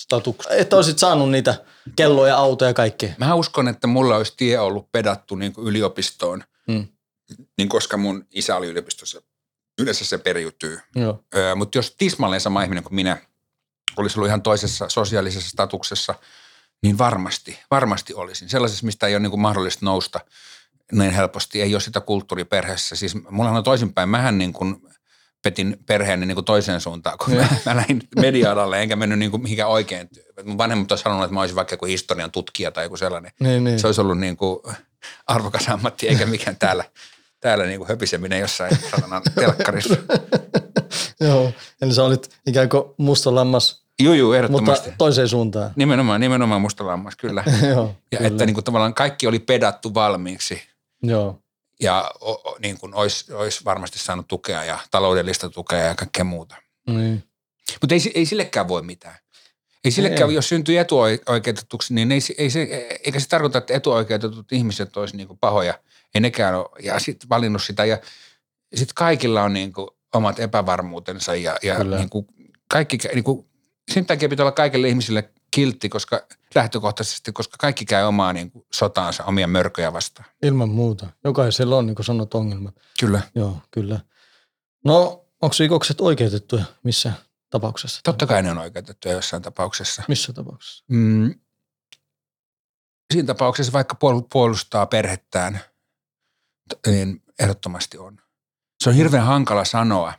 statukseen, että olisit saanut niitä kelloja, autoja ja kaikkea. Mä uskon, että mulla olisi tie ollut pedattu niin kuin yliopistoon, Mm. niin koska mun isä oli yliopistossa. Yleensä se periytyy. Joo. Öö, mutta jos tismalleen sama ihminen kuin minä olisi ollut ihan toisessa sosiaalisessa statuksessa, niin varmasti, varmasti olisin. Sellaisessa, mistä ei ole niin kuin mahdollista nousta näin helposti. Ei ole sitä kulttuuriperheessä. Siis mulla on toisinpäin. Mähän niin kuin petin perheeni niin kuin toiseen suuntaan, kun mä, mä lähdin media-alalle, enkä mennyt niin kuin mihinkään oikein. Mun vanhemmat olisi sanonut, että mä olisin vaikka joku historian tutkija tai joku sellainen. Niin, niin. Se olisi ollut niin kuin arvokas ammatti, eikä mikään täällä, täällä niin kuin höpiseminen jossain satanan telkkarissa. *laughs* Joo. Eli sä olit ikään kuin musta lammas, juu, mutta ehdottomasti. toiseen suuntaan. Nimenomaan, nimenomaan musta lammas, kyllä. *laughs* Joo, Ja kyllä. että niin kuin tavallaan kaikki oli pedattu valmiiksi Joo. Ja o, o, niin kuin olisi, olisi varmasti saanut tukea ja taloudellista tukea ja kaikkea muuta. Niin. Mutta ei, ei sillekään voi mitään. Ei sillekään, Ei. jos syntyy etuoikeutetuksi, niin ei, ei se, eikä se tarkoita, että etuoikeutetut ihmiset olisi niin kuin pahoja. Ei nekään ole. Ja sitten valinnut sitä. Ja sitten kaikilla on niin kuin omat epävarmuutensa ja, ja Kyllä. niin kuin kaikki, niin kuin, sen takia pitää olla kaikille ihmisille kiltti, koska lähtökohtaisesti, koska kaikki käy omaa niin kuin sotaansa, omia mörköjä vastaan. Ilman muuta. Jokaisella on, niin kuin sanot, ongelmat. Kyllä. Joo, kyllä. No, onko rikokset oikeutettuja missä tapauksessa? Totta kai ne on oikeutettuja jossain tapauksessa. Missä tapauksessa? Mm, siinä tapauksessa vaikka puol- puolustaa perhettään, niin ehdottomasti on. Se on hirveän hankala sanoa,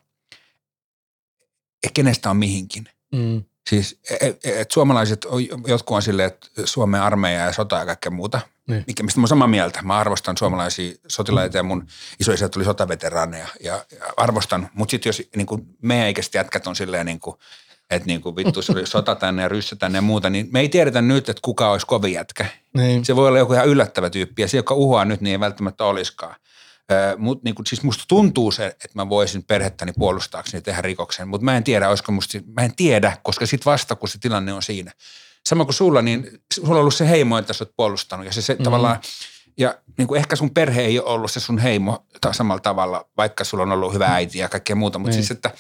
kenestä on mihinkin. Mm. Siis et, et suomalaiset, on- jotkut on silleen, että Suomen armeija ja sota ja kaikkea muuta, Niin. mikä, mistä mä oon samaa mieltä. Mä arvostan suomalaisia sotilaita ja mun isoisät tuli sotaveteraaneja ja, ja arvostan. Mutta sitten jos niin kuin meidän ikäiset jätkät on silleen niin kuin, että niin kuin vittu se oli *laughs* sota tänne ja ryssä tänne ja muuta, niin me ei tiedetä nyt, että kuka olisi kovin jätkä. Niin. Se voi olla joku ihan yllättävä tyyppi ja se, joka uhoaa nyt, niin ei välttämättä olisikaan. Mutta niin siis musta tuntuu se, että mä voisin perhettäni puolustaakseni tehdä rikoksen, mutta mä en tiedä, olisiko musta, mä en tiedä, koska sit vasta kun se tilanne on siinä. Sama kuin sulla, niin sulla on ollut se heimo, että sä oot puolustanut ja se, se mm. tavallaan, ja niin kuin ehkä sun perhe ei ole ollut se sun heimo samalla tavalla, vaikka sulla on ollut hyvä äiti ja kaikkea muuta, mutta Niin. siis että,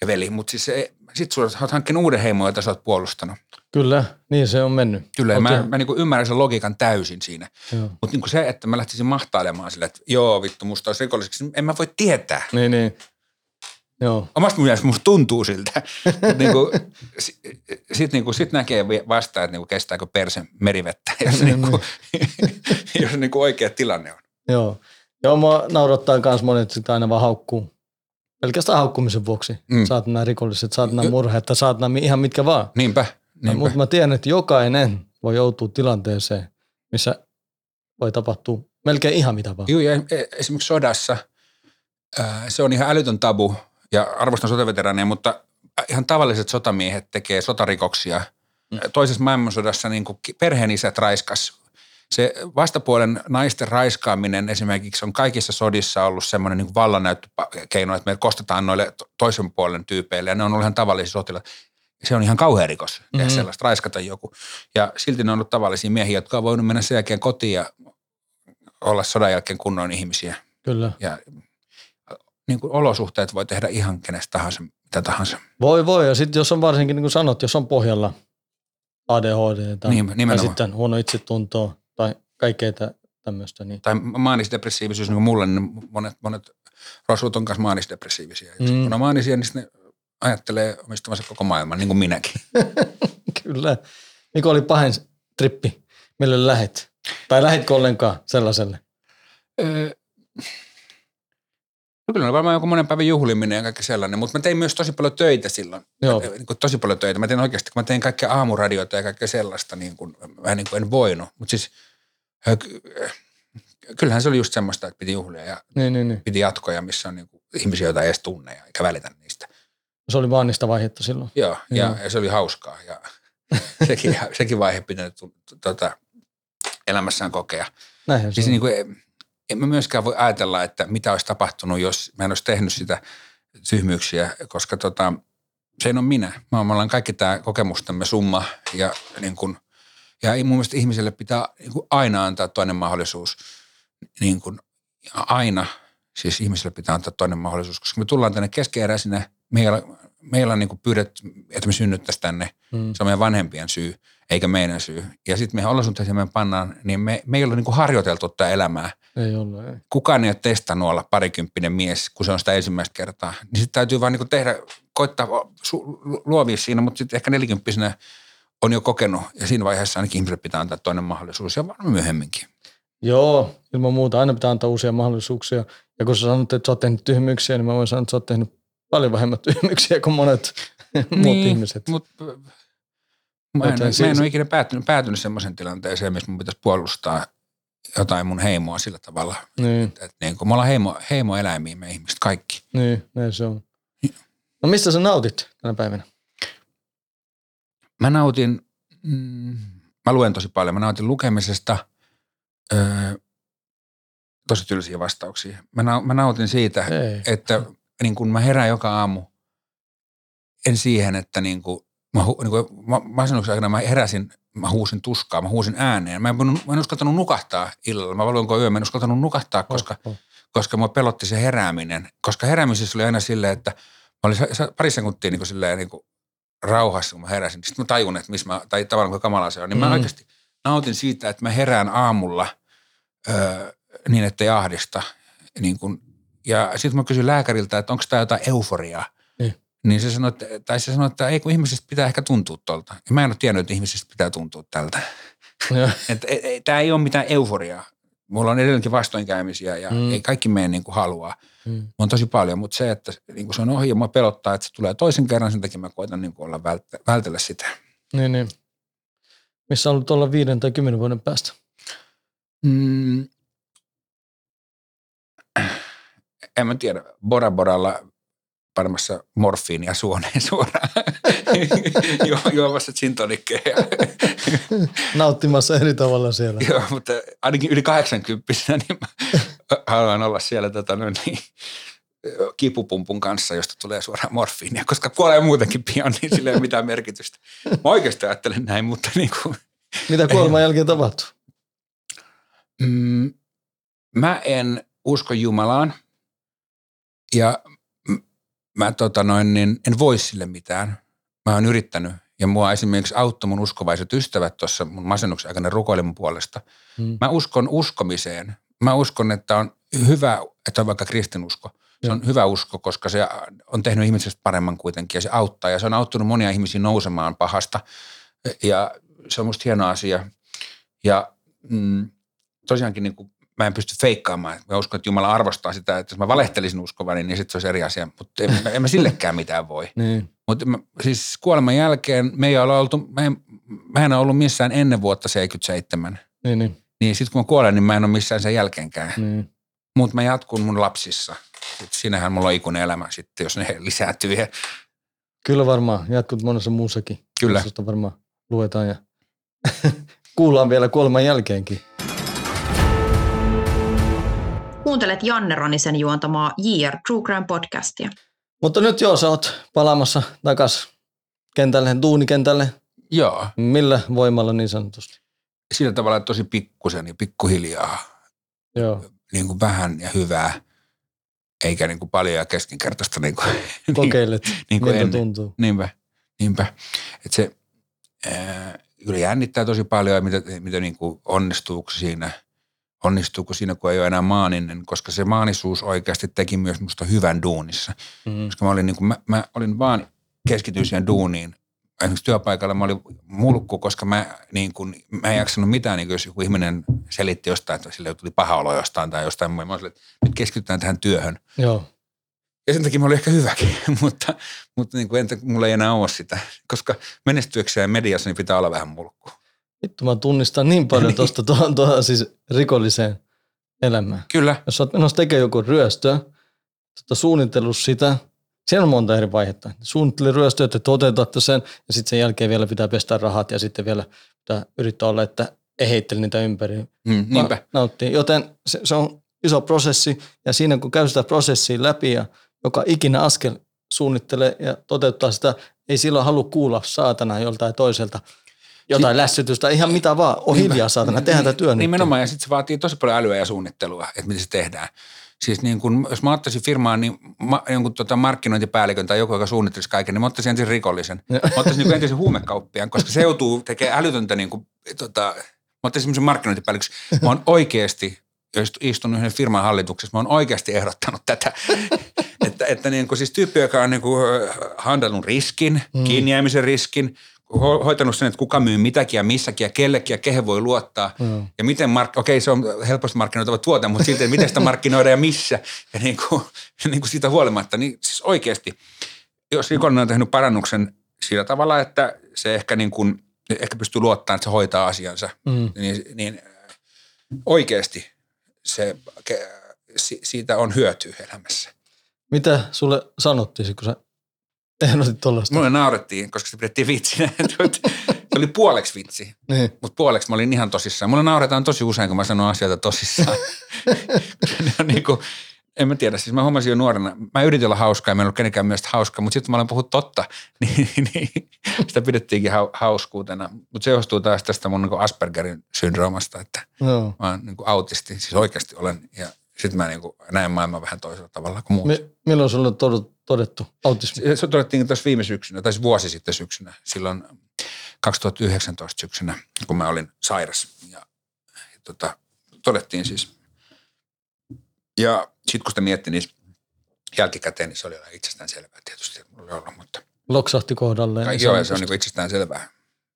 ja veli, mutta siis se, sit sulla sä oot hankkinut uuden heimon, jota sä oot puolustanut. Kyllä, niin se on mennyt. Kyllä, Okei. mä, mä niin kuin ymmärrän sen logiikan täysin siinä. Mutta niin se, että mä lähtisin mahtailemaan sille, että joo vittu, musta olisi rikolliseksi, en mä voi tietää. Niin, niin. Joo. Omasta mielestä musta tuntuu siltä. *laughs* niin kuin, sit, niin kuin, sit näkee vasta, että niin kuin, kestääkö persen merivettä, jos, niin kuin, *laughs* jos niin kuin oikea tilanne on. Joo. Joo, mua naurattaa myös monet sitä aina vaan haukkuu. Pelkästään haukkumisen vuoksi. Mm. Saat nämä rikolliset, saat nämä murheet, saat nämä ihan mitkä vaan. Niinpä, niinpä. Mutta mä tiedän, että jokainen voi joutua tilanteeseen, missä voi tapahtua melkein ihan mitä vaan. Joo, ja e- esimerkiksi sodassa se on ihan älytön tabu, ja arvostan sotaveteraaneja, mutta ihan tavalliset sotamiehet tekee sotarikoksia. Mm. Toisessa maailmansodassa niin perheenisät raiskas. Se vastapuolen naisten raiskaaminen esimerkiksi on kaikissa sodissa ollut semmoinen niin vallannäyttökeino, että me kostetaan noille to- toisen puolen tyypeille, ja ne on ollut ihan tavallisia sotilaita. Se on ihan kauhea rikos tehdä Mhm. mm-hmm. sellaista, raiskata joku. Ja silti ne on ollut tavallisia miehiä, jotka on voinut mennä sen jälkeen kotiin ja olla sodan jälkeen kunnon ihmisiä. Kyllä. Ja niin kuin olosuhteet voi tehdä ihan kenestä tahansa, mitä tahansa. Voi voi, ja sitten jos on varsinkin niin kuin sanot, jos on pohjalla ADHD tai, Niin, tai sitten huono itsetuntoa tai kaikkea tä- tämmöistä, niin Tai maanisdepressiivisyys, niin kuin mulle, niin monet, monet rosvot on kanssa maanisdepressiivisiä. Mm. Kun on maanisia, niin ne ajattelee omistavansa koko maailman, niin kuin minäkin. *laughs* kyllä. Mikä oli pahin trippi, mille lähet? Tai lähetkö ollenkaan sellaiselle? Öö, No kyllä oli varmaan joku monen päivän juhliminen ja kaikki sellainen, mutta mä tein myös tosi paljon töitä silloin. Joo. Niin kuin tosi paljon töitä. Mä tein oikeasti, kun mä tein kaikkea aamuradioita ja kaikkea sellaista, niin kuin, mä niin kuin en voinut. Mutta siis ky- kyllähän se oli just semmoista, että piti juhlia ja Niin, niin, niin. piti jatkoja, missä on niin kuin ihmisiä, joita ei edes tunne ja eikä välitä niistä. Se oli vaan niistä vaihetta silloin. Joo, ja, Joo. ja se oli hauskaa ja *laughs* sekin, sekin vaihe pitää tu- tuota, elämässään kokea. Näinhän se Siis on. niin kuin, en mä myöskään voi ajatella, että mitä olisi tapahtunut, jos mä en olisi tehnyt sitä tyhmyyksiä, koska tota, se ei ole minä. Mä, me ollaan kaikki tämä kokemustamme summa ja, niin kuin, ja mun mielestä ihmiselle pitää niin kuin aina antaa toinen mahdollisuus. Niin kuin, aina siis ihmiselle pitää antaa toinen mahdollisuus, koska me tullaan tänne keskeeräisinä. Meillä, meillä on niin pyydetty, että me synnyttäisiin tänne. Mm. Se on meidän vanhempien syy, eikä meidän syy. Ja sitten meidän olosuhteisiin me pannaan, niin me, me ei ole niin kuin harjoiteltu tätä elämää Ei ollut, ei. kukaan ei ole testannut olla parikymppinen mies, kun se on sitä ensimmäistä kertaa. Niin sitten täytyy vaan niin tehdä, koittaa su- luovia siinä, mutta sitten ehkä nelikymppisenä on jo kokenut. Ja siinä vaiheessa ainakin ihmiselle pitää antaa toinen mahdollisuus ja varmaan myöhemminkin. Joo, ilman muuta. Aina pitää antaa uusia mahdollisuuksia. Ja kun sä sanot, että sä oot tehnyt tyhmyyksiä, niin mä voin sanoa, että sä oot tehnyt paljon vähemmän tyhmyyksiä kuin monet *laughs* muut ihmiset. Mutta mä en, Joten mä en siis- ole ikinä päätynyt, päätynyt semmoisen tilanteeseen, missä mun pitäisi puolustaa jotain mun heimoa sillä tavalla. Niin, Että niin kun me ollaan heimo, heimoeläimiä me ihmiset kaikki. niin, näin se on. No mistä sä nautit tänä päivänä? Mä nautin, mm, mä luen tosi paljon, mä nautin lukemisesta, öö, tosi tylsiä vastauksia. Mä, nau, mä nautin siitä, Ei. että niin kun mä herään joka aamu, en siihen, että niin kun, mä, hu- niin kun, mä, masennuksen aikana mä heräsin, mä huusin tuskaa, mä huusin ääneen. Mä en, mä en uskaltanut nukahtaa illalla, mä valuinko yö, mä en uskaltanut nukahtaa, koska Oh, oh. koska mua pelotti se herääminen. Koska heräämisessä oli aina silleen, että mä olin pari sekuntia niin kuin silleen niin kuin rauhassa, kun mä heräsin. Sitten mä tajun, että missä mä, tai tavallaan kuinka kamala se on. Niin mä Mm. oikeasti nautin siitä, että mä herään aamulla öö, niin, ettei ahdista. Niin kuin, ja sitten mä kysyin lääkäriltä, että onko tämä jotain euforiaa. Niin. Se sanoi, että, tai se sanoi, että ei kun ihmisestä pitää ehkä tuntua tolta. Ja mä en ole tiennyt, että ihmisestä pitää tuntua tältä. *laughs* Että tämä ei ole mitään euforiaa. Mulla on edelleenkin vastoinkäymisiä ja Mm. ei kaikki mene niin kuin haluaa. Mm. On tosi paljon, mutta se, että niin kuin se on ohi ja mua pelottaa, että se tulee toisen kerran, sen takia mä koitan niin kuin olla välttä, vältellä sitä. Niin, niin. Missä on ollut olla viiden tai kymmenen vuoden päästä? Mm. En mä tiedä, Bora Boralla panemassa morfiinia suoneen *laughs* suoraan, *laughs* Ju- juomassa gin tonickeja. *laughs* Nauttimassa eri tavalla siellä. Joo, mutta ainakin yli 80 niin haluan olla siellä tota, no niin, kipupumpun kanssa, josta tulee suoraan morfiinia, koska kuolee muutenkin pian, niin sillä ei ole mitään merkitystä. Mä oikeasti ajattelen näin, mutta niin kuin, Mitä kuoleman jälkeen tapahtuu? mm, mä en usko Jumalaan ja mä tota noin, niin en voi sille mitään. Mä oon yrittänyt ja mua esimerkiksi auttoi mun uskovaiset ystävät tuossa mun masennuksen aikana rukoili mun puolesta. Mm. Mä uskon uskomiseen. Mä uskon, että on hyvä, että on vaikka kristinusko. Se on hyvä usko, koska se on tehnyt ihmisestä paremman kuitenkin ja se auttaa. Ja se on auttanut monia ihmisiä nousemaan pahasta ja se on musta hieno asia. Ja mm, tosiaankin niin kuin, mä en pysty feikkaamaan. Mä uskon, että Jumala arvostaa sitä, että jos mä valehtelisin uskovani, niin sitten se olisi eri asia. Mutta en, en mä sillekään mitään voi. *laughs* Niin. Mutta siis kuoleman jälkeen me ei ole oltu, mä en, mä en ole ollut missään ennen vuotta 77. Niin, niin, Niin sitten kun mä kuolen, niin mä en ole missään sen jälkeenkään. niin. Mutta mä jatkun mun lapsissa. Sitten siinähän mulla on ikuinen elämä sitten, jos ne *laughs* lisääntyy. Kyllä varmaan. Jatkut monessa muussakin. Kyllä. Josta varmaan luetaan ja *laughs* kuullaan vielä kuoleman jälkeenkin. Kuuntelet Janne Ronisen juontamaa JR True Crime podcastia. Mutta nyt joo, sä oot palaamassa takas kentälle, duunikentälle. Joo, Millä voimalla niin sanotusti? sillä tavalla että tosi pikkusen ja pikkuhiljaa. Joo. Niin kuin vähän ja hyvää, eikä niin kuin paljon ja keskinkertaista. Niin kuin, Kokeilet, niin kuin miltä ennen. tuntuu. Niinpä, niinpä. Että se ää, kyllä jännittää tosi paljon, ja mitä, mitä niin kuin onnistuuko siinä, onnistuuko siinä, kun ei ole enää maaninen, koska se maanisuus oikeasti teki myös musta hyvän duunissa. Mm. Koska mä olin, niin kuin, mä, mä olin vaan keskityin siihen duuniin. Esimerkiksi työpaikalla mä olin mulkku, koska mä, niin kuin, mä en jaksanut mitään, niin kuin jos joku ihminen selitti jostain, että sille tuli paha olo jostain tai jostain. Mä olin, että nyt keskitytään tähän työhön. Joo. Ja sen takia mä olin ehkä hyväkin, *laughs* mutta, mutta niin kuin entä, mulla ei enää ole sitä. Koska menestyäkseen mediassa niin pitää olla vähän mulkku. Vittu, mä tunnistan niin paljon tuosta tuohon, *laughs* tuohon siis rikolliseen elämään. Kyllä. Jos sä oot menossa tekemään joku ryöstö, tota suunnitellut sitä, siellä on monta eri vaihetta. Suunnittele ryöstöä, että toteutatte sen ja sitten sen jälkeen vielä pitää pestä rahat ja sitten vielä pitää yrittää olla, että ei heittele niitä ympäri. Mm, niinpä. Nauttii. Joten se, se, on iso prosessi ja siinä kun käy sitä prosessia läpi ja joka ikinä askel suunnittelee ja toteuttaa sitä, ei silloin halua kuulla saatana joltain toiselta jotain lässytystä, ihan mitä vaan, on hiljaa saatana, tehdään tämä työ nyt. Nimenomaan, ja sitten se vaatii tosi paljon älyä ja suunnittelua, että miten se tehdään. Siis niin kun, jos mä ottaisin firmaan niin ma, jonkun tota markkinointipäällikön tai joku, joka suunnittelisi kaiken, niin mä ottaisin ensin rikollisen. Mä ottaisin niin entisen huumekauppiaan, koska se joutuu tekemään älytöntä niin kuin, tota, mä ottaisin semmoisen markkinointipäälliköksi. Mä oon oikeasti, jos istunut yhden firman hallituksessa, mä oon oikeasti ehdottanut tätä. *laughs* että, että niin kuin, siis tyyppi, joka on niin kuin, handannut riskin, mm. kiinni riskin, ho- hoitanut sen, että kuka myy mitäkin ja missäkin ja kellekin ja kehen voi luottaa. Mm. Ja miten, mark- okei se on helposti markkinoitava tuote, mutta silti, miten sitä markkinoida ja missä. Ja niin kuin, *laughs* niin kuin siitä huolimatta, niin siis oikeasti, jos rikollinen on tehnyt parannuksen sillä tavalla, että se ehkä, niin kuin, ehkä pystyy luottamaan, että se hoitaa asiansa, mm. niin, niin oikeasti se, siitä on hyötyä elämässä. Mitä sulle sanottiin, kun sä ehdotit tuollaista? Mulle naurettiin, koska se pidettiin vitsinä. *laughs* se oli puoleksi vitsi, Niin. mutta puoleksi mä olin ihan tosissaan. Mulle nauretaan tosi usein, kun mä sanon asioita tosissaan. *laughs* ne on niin kuin, en mä tiedä, siis mä huomasin jo nuorena, mä yritin olla hauska ja mä en ollut kenenkään mielestä hauska, mutta sitten kun mä olen puhunut totta, *laughs* niin, niin sitä pidettiinkin hau- hauskuutena. Mutta se johtuu taas tästä mun niin Aspergerin syndroomasta, että Joo. mä oon niin autisti, siis oikeasti olen, ja sitten mä niin kuin näen maailman vähän toisella tavalla kuin muut. Mi- milloin sulle on todettu, todettu autismi? Se todettiin tuossa viime syksynä, tai siis vuosi sitten syksynä, silloin 2019 syksynä, kun mä olin sairas. Ja, ja tota, todettiin siis. Ja sitten kun sitä mietti, niin jälkikäteen niin se oli itsestään selvää tietysti, että mulla oli ollut, mutta Loksahti kohdalleen. Ai, joo, ja se on niin itsestään selvää.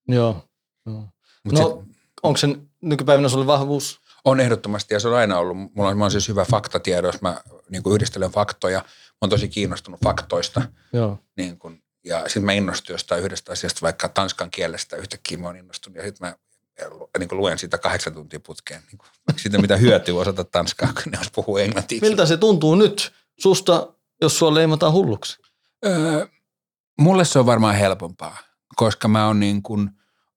Joo. joo. Mutta No, onko se nykypäivänä sulle vahvuus? On ehdottomasti, ja se on aina ollut, mulla on, mä on siis hyvä faktatiedos, mä niin kuin yhdistelen faktoja, mä oon tosi kiinnostunut faktoista, Joo. niin kun, ja sitten mä innostun jostain yhdestä asiasta, vaikka tanskan kielestä yhtäkkiä mä oon innostunut, ja sitten mä niin kuin luen siitä kahdeksan tuntia putkeen, niin kuin, siitä mitä hyötyä osata tanskaa, kun ne puhua englantia. Miltä se tuntuu nyt susta, jos sua leimataan hulluksi? Öö, mulle se on varmaan helpompaa, koska mä oon niin kuin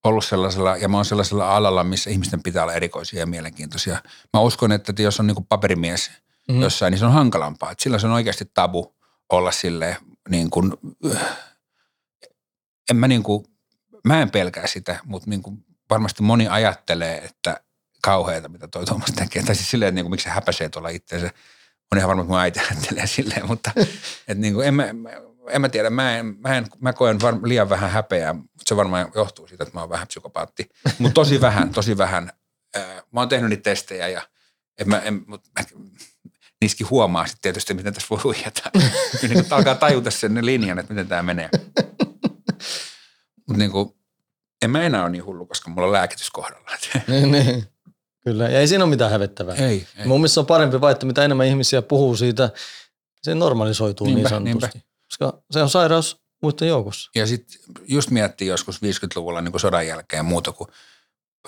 ollut sellaisella, ja mä oon sellaisella alalla, missä ihmisten pitää olla erikoisia ja mielenkiintoisia. Mä uskon, että jos on niin paperimies mm. jossain, niin se on hankalampaa. Että silloin se on oikeasti tabu olla silleen niin kuin, en mä niin kuin, mä en pelkää sitä, mutta niin kuin varmasti moni ajattelee, että kauheita, mitä toi Tuomas tekee. Tai siis silleen, että niin kuin, miksi se häpäisee tuolla itseensä. On ihan varma, että mun äiti ajattelee *laughs* silleen, mutta *laughs* et niin kuin, en, mä, en mä tiedä, mä, en, mä, en, mä koen var, liian vähän häpeää, mutta se varmaan johtuu siitä, että mä oon vähän psykopaatti. *laughs* Mutta tosi vähän, tosi vähän. Mä oon tehnyt niitä testejä ja en mä, en, mut mä, niissäkin huomaa sitten tietysti, miten tässä voi huijata. *laughs* Kyllä niin alkaa tajuta sen linjan, että miten tämä menee. Mutta niin kuin, en mä enää ole niin hullu, koska mulla on lääkitys kohdalla. *laughs* niin, niin. Kyllä, ja ei siinä ole mitään hävettävää. Ei, ei. Mun mielestä on parempi vai, että mitä enemmän ihmisiä puhuu siitä, se normalisoituu Niinpä, niin sanotusti. Koska se on sairaus muiden joukossa. Ja sitten just miettii joskus 50-luvulla niin kuin sodan jälkeen muuta kuin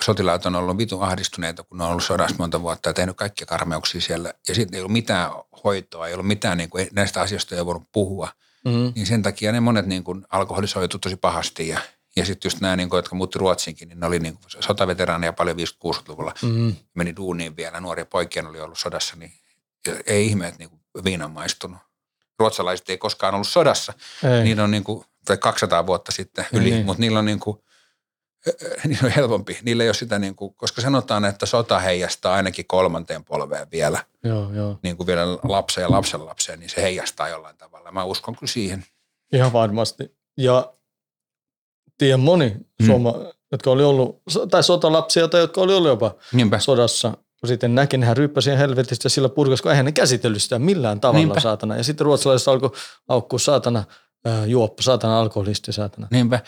sotilaat on ollut vitun ahdistuneita, kun ne on ollut sodassa monta vuotta ja tehnyt kaikkia karmeuksia siellä. Ja sitten ei ollut mitään hoitoa, ei ollut mitään, niin kuin, näistä asioista ei voinut puhua. Mm. Niin sen takia ne monet niin kuin alkoholisoitu tosi pahasti ja, ja sitten just nämä, niin kuin, jotka muutti Ruotsinkin, niin ne oli niin kuin sotaveteraaneja paljon 50-60-luvulla. Mm. Meni duuniin vielä, nuoria poikia oli ollut sodassa, niin ei ihme, että niin kuin viina maistunut. Ruotsalaiset ei koskaan ollut sodassa. Ei. Niillä on niin kuin, tai 200 vuotta sitten Niin, yli, niin. mutta niillä on niin kuin, *laughs* niillä on helpompi. Niillä ei ole sitä, niin kuin, koska sanotaan, että sota heijastaa ainakin kolmanteen polveen vielä, Joo, joo. niin kuin vielä lapsen ja lapsen lapseen, niin se heijastaa jollain tavalla. Mä uskon kyllä siihen. Ihan varmasti. Ja tiedän moni Mm. suoma, jotka oli ollut, tai sotalapsia tai jotka oli ollut jopa Niinpä. sodassa, sitten näki, nehän ryyppäsi siihen helvetistä sillä purkas, kun eihän ne käsitellyt sitä millään tavalla Niinpä. saatana. Ja sitten ruotsalaiset alkoi aukkua saatana juoppa, saatana alkoholisti, saatana. Niinpä.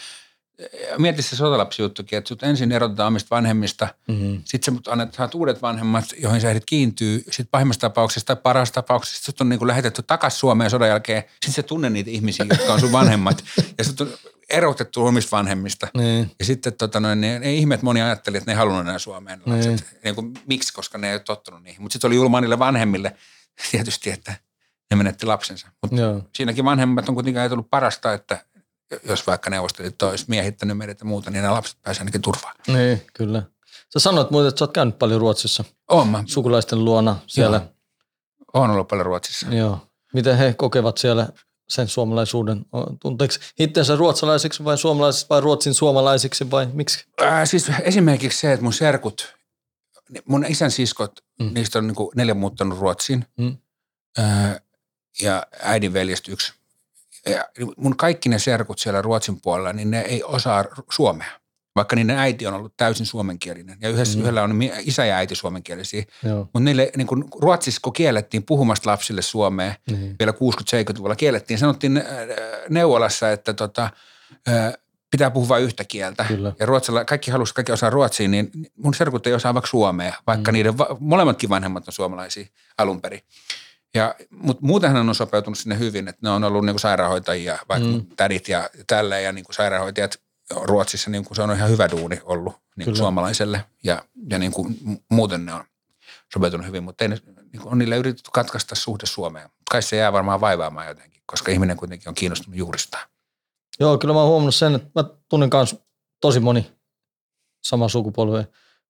mieti se sotalapsijuttukin, että sut ensin erotetaan omista vanhemmista, Mm-hmm. sitten sä annet, saat uudet vanhemmat, joihin sä ehdit kiintyy. Sitten pahimmassa tapauksessa tai parhaassa tapauksessa sut on niin kuin lähetetty takaisin Suomeen sodan jälkeen. Sitten sä tunne niitä ihmisiä, jotka on sun vanhemmat. ja sut on erotettu omista vanhemmista. Niin. Ja sitten tota noin, ne, ne ihmeet moni ajatteli, että ne ei halunnut enää Suomeen lapset. Niin. Niin kuin, miksi, koska ne ei ole tottunut niihin. Mutta sitten oli julmaa niille vanhemmille *laughs* tietysti, että ne menetti lapsensa. Mutta siinäkin vanhemmat on kuitenkin ajatellut parasta, että jos vaikka neuvostelit olisi miehittänyt meidät ja muuta, niin nämä lapset pääsevät ainakin turvaan. Niin, kyllä. Sä sanoit muuten, että sä oot käynyt paljon Ruotsissa Oon mä. sukulaisten luona siellä. Joo. Oon ollut paljon Ruotsissa. Joo. Miten he kokevat siellä sen suomalaisuuden? Tunteeko itsensä ruotsalaisiksi vai suomalaisiksi vai ruotsin suomalaisiksi vai miksi? Ää, siis esimerkiksi se, että mun serkut, mun isän siskot, Mm. niistä on niin neljä muuttanut Ruotsiin. Mm. Ää, ja äidin veljestä yksi. Ja mun kaikki ne serkut siellä Ruotsin puolella, niin ne ei osaa suomea. Vaikka niiden äiti on ollut täysin suomenkielinen. Ja yhdessä, Mm. yhdellä on isä ja äiti suomenkielisiä. Mutta niille niin kun Ruotsissa, kun kiellettiin puhumasta lapsille suomea, Niin. vielä 60-70-luvulla kiellettiin, sanottiin äh, neuvolassa, että tota, äh, pitää puhua vain yhtä kieltä. Kyllä. Ja ruotsilla, kaikki halusi, kaikki osaa ruotsia, niin mun serkut ei osaa vaikka suomea, vaikka Mm. niiden va- molemmatkin vanhemmat on suomalaisia alun perin. Ja, mutta muutenhan on sopeutunut sinne hyvin, että ne on ollut niin kuin sairaanhoitajia, vaikka Mm. mm. tädit ja tälleen, ja niin kuin sairaanhoitajat Ruotsissa, niin kuin se on ihan hyvä duuni ollut niin kuin suomalaiselle, ja, ja niin kuin muuten ne on sopeutunut hyvin, mutta ei ne, niin kuin on niille yritetty katkaista suhde Suomeen. Kai se jää varmaan vaivaamaan jotenkin, koska ihminen kuitenkin on kiinnostunut juuristaan. Joo, kyllä mä oon huomannut sen, että mä tunnen myös tosi moni sama sukupolvi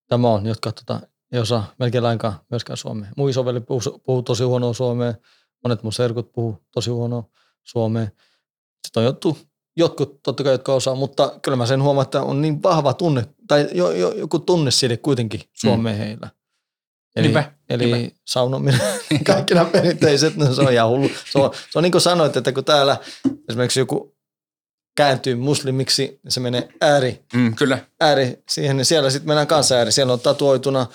tämä on, jotka tota, ei osaa melkein lainkaan myöskään suomea. Mun isoveli puhuu, puhuu tosi huonoa suomea, monet mun serkut puhuu tosi huonoa suomea. Sitten on jotkut, jotkut totta kai, jotka osaa, mutta kyllä mä sen huomaan, että on niin vahva tunne, tai jo, jo, joku tunne sille kuitenkin suomeen mm. heillä. Eli, Niinpä, eli niinpä. saunominen, *laughs* kaikki nämä perinteiset, no se on ihan hullu. Se on, se on niin kuin sanoit, että kun täällä esimerkiksi joku kääntyy muslimiksi, niin se menee ääri, Mm, kyllä. ääri siihen, niin siellä sitten mennään kanssa ääri. Siellä on tatuoituna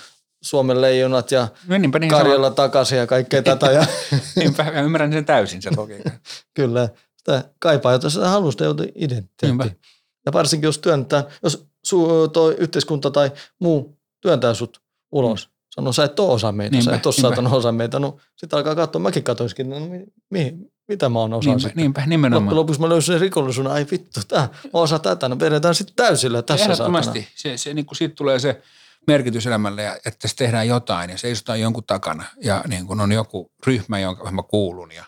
Suomen leijonat ja No, niinpä niin sama. Karjala takaisin ja kaikkea tätä. Ja, *laughs* Niinpä, mä ymmärrän sen täysin sen logiikan. kyllä, sitä kaipaa, jotain Niinpä. identiteettiä. Ja varsinkin jos työntää, jos su, toi yhteiskunta tai muu työntää sut ulos, mm. sanoo sä et ole osa meitä, Niinpä, sä et ole saatana osa meitä. No sitten alkaa katsoa, mäkin katoiskin, no, mi, mi, mitä mä oon osa Niinpä, sitten. niinpä Loppujen nimenomaan. lopuksi mä löysin sen rikollisuuden, ai vittu, tää, mä osaan tätä, no vedetään sitten täysillä tässä saatana. Ehdottomasti. Se, se, niin kuin siitä tulee se merkitys elämälle, ja että se tehdään jotain ja seisotaan jonkun takana ja niin kuin on joku ryhmä, jonka mä kuulun ja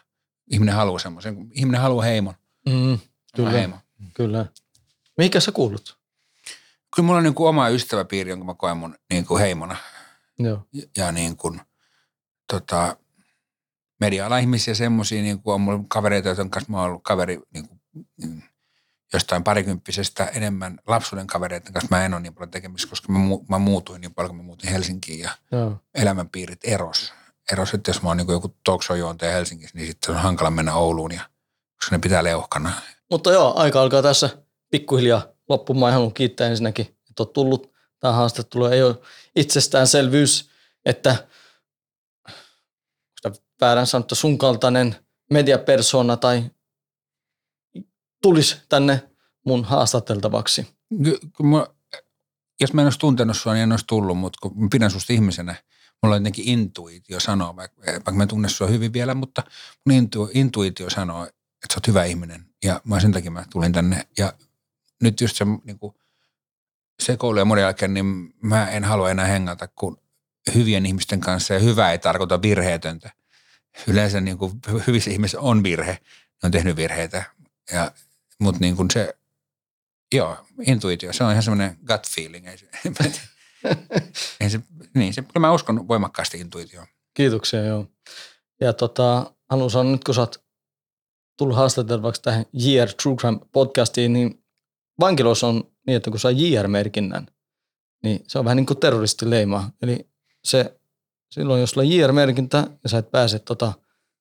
ihminen haluaa semmoisen. Ihminen haluaa heimon. Mm, Kyllä. Heimo. kyllä. Mihinkä sä kuulut? Kyllä mulla on niin kuin oma ystäväpiiri, jonka mä koen mun niin kuin heimona. Joo. Ja, ja niin kuin, tota, media ihmisiä semmoisia, niin kuin on mulla kavereita, joiden kanssa mä oon ollut kaveri niin kuin, mm, jostain parikymppisestä enemmän lapsuuden kavereiden kanssa. Mä en ole niin paljon tekemisissä, koska mä, mu- mä muutuin niin paljon, kun mä muutin Helsinkiin ja Joo. elämänpiirit eros. Eros, että jos mä oon niin joku talk show juontaja Helsingissä, niin sitten on hankala mennä Ouluun, ja, koska ne pitää leuhkana. Mutta joo, aika alkaa tässä pikkuhiljaa loppumaan. Mä haluan kiittää ensinnäkin, että oot tullut tähän haastatteluun. Ei ole itsestäänselvyys, että väärän sanottu sun kaltainen mediapersona tai tulisi tänne mun haastateltavaksi. Mä, jos mä en olisi tuntenut sua, niin en olisi tullut, mutta kun mä pidän susta ihmisenä, mulla on jotenkin intuitio sanoa, vaikka, vaikka mä en tunne sua hyvin vielä, mutta mun intu, intuitio sanoo, että sä oot hyvä ihminen. Ja mä sen takia mä tulin tänne. Ja nyt just se niin kuin, sekoilu ja muiden jälkeen, niin mä en halua enää hengata kuin hyvien ihmisten kanssa. Ja hyvä ei tarkoita virheetöntä. Yleensä niin kuin, hyvissä ihmisissä on virhe. Ne on tehnyt virheitä. Ja, mutta niin kuin se, Joo, intuitio. Se on ihan semmoinen gut feeling. Ei se, *laughs* ei se, *laughs* niin, se, kyllä mä uskon voimakkaasti intuitioon. Kiitoksia, joo. Ja tota, haluan sanoa, nyt kun sä oot tullut haastateltavaksi tähän JR True Crime podcastiin, niin vankilossa on niin, että kun saa JR-merkinnän, niin se on vähän niin kuin terroristileima. Eli se, silloin jos sulla on JR-merkintä ja sä et pääse tota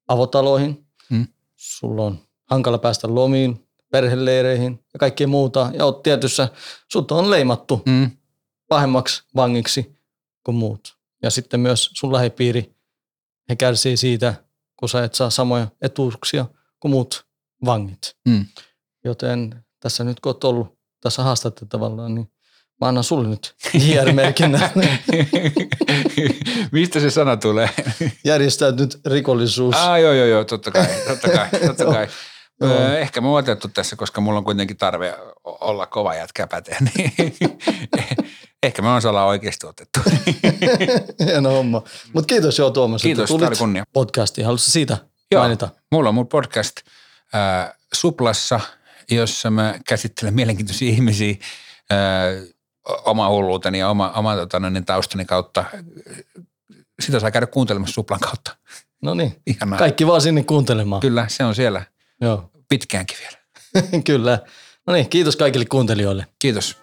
avotaloihin, Mm. sulla on hankala päästä lomiin, perheleireihin ja kaikkea muuta, ja oot tietyssä, sut on leimattu Mm. pahemmaksi vangiksi kuin muut. Ja sitten myös sun lähipiiri, he kärsii siitä, kun sä et saa samoja etuuksia kuin muut vangit. Mm. Joten tässä nyt kun oot ollut tässä haastatte tavallaan, niin mä annan sulle nyt JR-merkinnän. *laughs* Mistä se sana tulee? Järjestäytynyt rikollisuus. Ah, joo, joo, joo, totta kai, totta kai, totta kai. *laughs* Joo. Ehkä mä oon otettu tässä, koska mulla on kuitenkin tarve olla kova jätkä päteen. Niin ehkä me on salaa oikeasti otettu. *laughs* Hieno homma. Mutta kiitos joo Tuomas, Kiitos, että tulit kunnia. podcastiin. Haluatko siitä Joo. mainita? Mulla on mun podcast äh, Suplassa, jossa mä käsittelen mielenkiintoisia *laughs* ihmisiä äh, oma hulluuteni ja oma, oma tota, noin, taustani kautta. Sitä saa käydä kuuntelemassa Suplan kautta. No niin, Ihanaa. kaikki vaan sinne kuuntelemaan. Kyllä, se on siellä Joo, pitkäänkin vielä. *laughs* kyllä. No niin, kiitos kaikille kuuntelijoille. Kiitos.